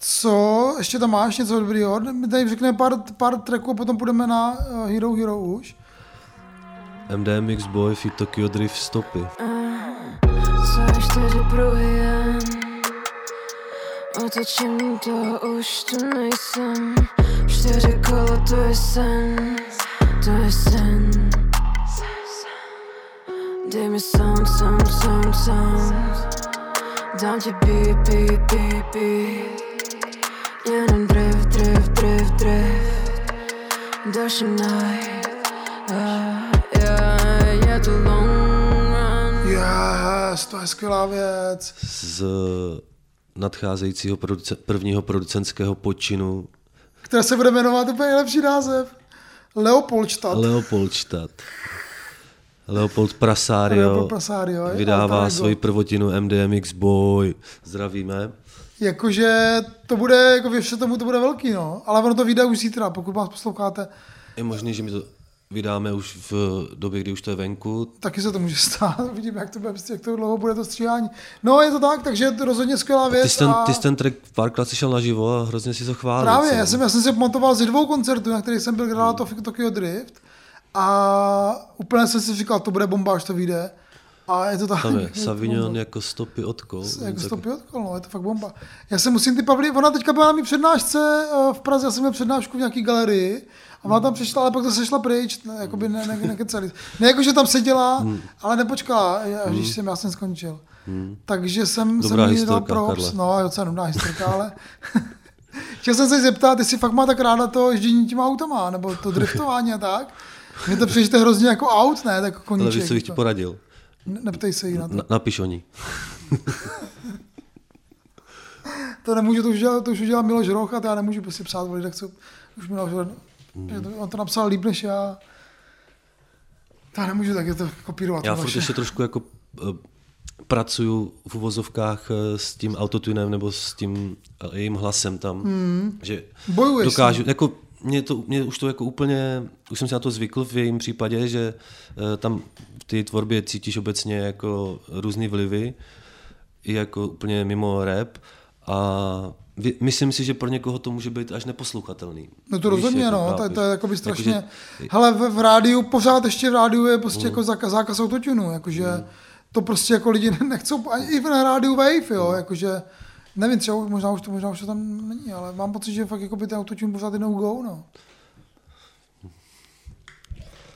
co, ještě tam máš něco dobrýho? My tady řekneme pár, pár tracků a potom půjdeme na eh, Hero Hero už. MDMX Boy, Fit Tokyo Drift, stopy. Co čtyři pruhy jen. Otočený to už tu nejsem. Čtyři kola to je sen. To je sen. Dej mi sound, sound, sound, sound. Dám ti beat, beat, beat, beat Jenom drift, drift, drift, drift Další night yeah, yeah, Je to long run Yes, to je skvělá věc. Z nadcházejícího produce- prvního producentského počinu Která se bude jmenovat úplně nejlepší název. Leopoldstadt. Leopoldstadt. Leopold Prasario, Leopold Prasario, vydává svoji prvotinu MDMX Boy. Zdravíme. Jakože to bude, jako věřte tomu, to bude velký, no. Ale ono to vyjde už zítra, pokud vás posloucháte, Je možný, že my to vydáme už v době, kdy už to je venku. taky se to může stát. Vidíme, jak to, bude, jak to dlouho bude to stříhání. No, je to tak, takže je to rozhodně skvělá věc. Ty jsi ten, a ty jsi ten track párkrát slyšel naživo a hrozně si to chválil. právě, co? já jsem, já jsem si pamatoval ze dvou koncertů, na kterých jsem byl, hrál to Tokyo Drift. A úplně jsem si říkal, to bude bomba, až to vyjde. A je to tak. Tam je Savignon jako stopy od kol. jako stopy odkol, no, je to fakt bomba. Já se musím ty Pavlí, ona teďka byla na mý přednášce eh, v Praze, já jsem měl přednášku v nějaký galerii a ona tam přišla, ale pak to sešla pryč, ne, jakoby ne, ne, nekecali. Ne jako, že tam seděla, Hmm. ale nepočkala, až když jsem, já jsem skončil. Takže jsem, Dobrá jsem jí dal props, Karle. no, je docela nudná historka, ale chtěl jsem se zeptat, jestli fakt má tak ráda to ježdění těma autama, nebo to driftování a tak. Mně to přijde hrozně jako aut, ne, tak jako Ale koníček. víš, co bych ti poradil? Ne- Neptej se jí na to. Na, napiš o ní. To nemůžu, to už udělal, to už udělal Miloš Roch a to já nemůžu prostě psát o lidech, co už Miloš Roch, že to, on to napsal líp než já. To já nemůžu taky to kopírovat. Já furt ještě trošku jako eh, pracuju v uvozovkách eh, s tím autotunem nebo s tím eh, jejím hlasem tam, Hmm. že Bojuješ dokážu, jako mě, to, mě už to jako úplně, už jsem si na to zvykl v jejím případě, že eh, tam v té tvorbě cítíš obecně jako různý vlivy, i jako úplně mimo rap a myslím si, že pro někoho to může být až neposlouchatelný. No to Víš, rozhodně, jako no, to, je- to je chápeš? jakoby strašně... Jakože- Hele, v, v rádiu, pořád ještě v rádiu je prostě Mm. jako zákaz, zákaz autotunu, jakože to prostě jako lidi nechcou, ani i v rádiu Wave, jo, jakože nevím, třeba možná už, to, možná už to tam není, ale mám pocit, že fakt jako by ten autotune pořád je no go, no.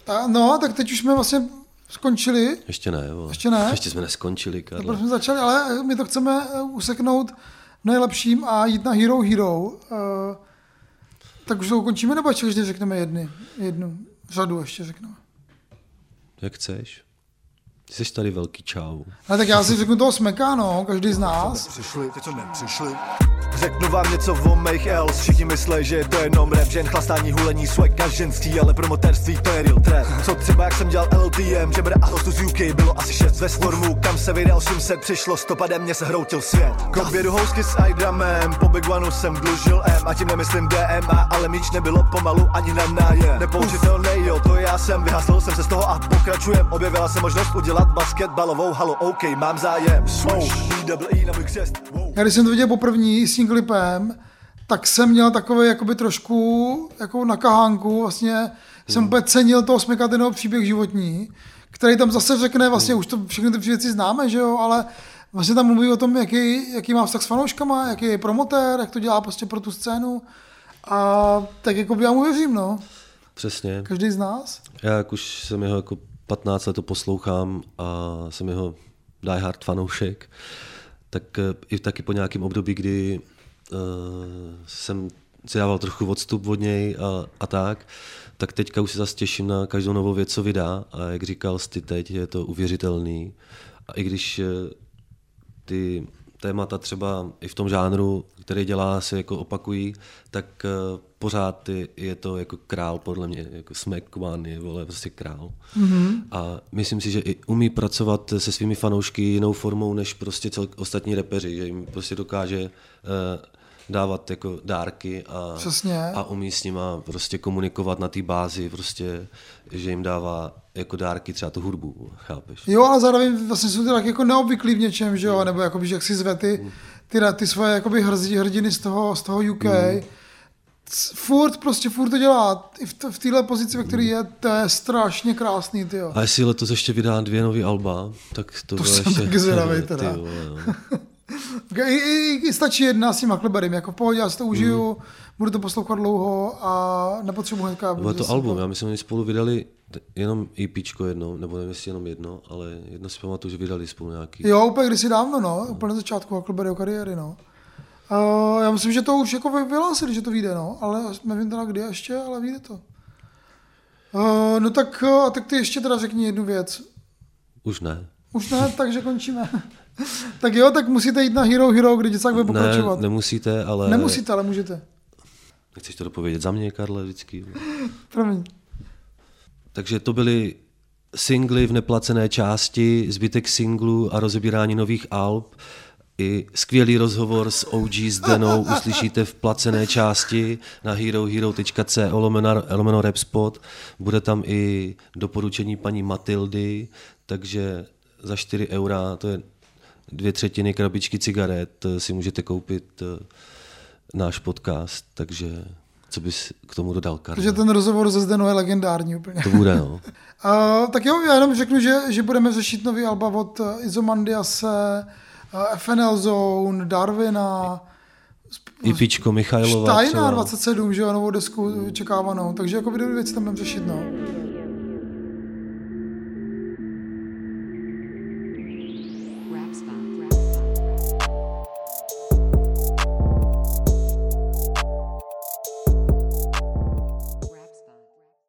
A, no, tak teď už jsme vlastně skončili, Ještě ne, jo. Ještě ne? Ještě jsme neskončili, Karle. Teprve jsme začali, ale my to chceme eh, useknout nejlepším a jít na Hero Hero. Eh, tak už to ukončíme, nebo ještě řekneme jedny, jednu řadu ještě řekneme. Jak chceš. Ty jsi tady velký čau. Ale tak já si řeknu toho smeka, no, každý z nás. Přišli, ty co nepřišli. Řeknu vám něco o mých else Všichni myslej, že je to jenom rap Žen chlastání, hulení, swag a ženský Ale promotérství to je real trap. Co třeba jak jsem dělal LTM Žebra a hostu z UK Bylo asi 6 ve Stormu. Kam se vydal 800 Přišlo stopadem Mě se hroutil svět. K housky s iDrumem Po Big Oneu jsem dlužil M. A tím nemyslím DMA Ale míč nebylo pomalu ani na nájem. Nepoužitelný, jo, to já jsem Vyhasl jsem se z toho a pokračujem. Objevila se možnost udělat basketbalovou halu. OK, mám zájem. Wow, E na můj křest. Wow. Já když jsem to viděl poprvé s tím klipem, tak jsem měl takový jakoby trošku jako na kahánku, vlastně. Jsem úplně cenil toho smeka ten jeho příběh životní, který tam zase řekne, vlastně už to všechny ty věci známe, že jo, ale vlastně tam mluví o tom, jaký, jaký má vztah s fanouškama, jaký je promotér, jak to dělá prostě pro tu scénu. A tak jako já mu věřím, no, Přesně. každý z nás. Já jak už jsem jeho jako 15 let to poslouchám a jsem jeho diehard fanoušek, tak eh, i taky po nějakém období, kdy uh, jsem si dával trochu odstup od něj a, a tak, tak teďka už se zase těším na každou novou věc, co vydá a jak říkal jsi teď, je to uvěřitelný. A i když eh, ty témata třeba i v tom žánru, který dělá, se jako opakují, tak pořád je, je to jako král, podle mě, jako Smack One je vole, prostě král. Mhm. A myslím si, že i umí pracovat se svými fanoušky jinou formou, než prostě cel, ostatní repeři, že jim prostě dokáže uh, dávat jako dárky a, Přesně. a umí s nima prostě komunikovat na té bázi, prostě, že jim dává jako dárky třeba tu hudbu, chápeš? Jo, ale zároveň vlastně jsou ty tak jako neobvyklý v něčem, že jo, nebo jakoby, že jak si zve ty, ty, ty svoje jakoby hrdiny z toho, z toho UK. C- Furt prostě, furt to dělá. I v, t- v téhle pozici, ve které je, to je strašně krásný, ty jo. A jestli letos ještě vydá dvě nový alba, tak to, To bude jsem ještě... taky zvědavej ty teda. vole, no. I, i, I stačí jedna s tím Huckleberrym, jako v pohodě, já si to užiju, budu to poslouchat dlouho a nepotřebuji hnedka... Bylo to album, já myslím, že spolu vydali jenom EPčko jedno, nebo nevím, jestli jenom jedno, ale jedno si pamatuju, že vydali spolu nějaký. Jo, úplně kdysi dávno, no, úplně na začátku Huckleberryho kariéry, no. Uh, já myslím, že to už jako vy- vyhlásili, že to vyjde, no, ale nevím teda kdy ještě, ale vyjde to. Uh, no tak, uh, tak ty ještě teda řekni jednu věc. Už ne. Už ne, takže končíme. tak jo, tak musíte jít na Hero Hero, kde děcák bude Ne, pokračovat. nemusíte, ale... Nemusíte, ale můžete. Nechceš to dopovědět za mě, Karle, vždycky. Promiň. Takže to byly singly v neplacené části, zbytek singlů a rozebírání nových alb. I skvělý rozhovor s OG s Denou uslyšíte v placené části na herohero.co lomeno, lomeno Repspot. Bude tam i doporučení paní Matildy, takže za 4 eura, to je dvě třetiny krabičky cigaret, si můžete koupit eh, náš podcast, takže co bys k tomu dodal, Karle? Takže ten rozhovor ze Zdenou je legendární úplně. To bude, no. Uh, tak jo, já jenom řeknu, že, že budeme řešit nový alba od uh, Izomandiase, uh, FNL Zone, Darwina, I Pičko Michajlova Steina třeba. 27, že jo, novou desku očekávanou, takže jako video věci tam budeme řešit, no.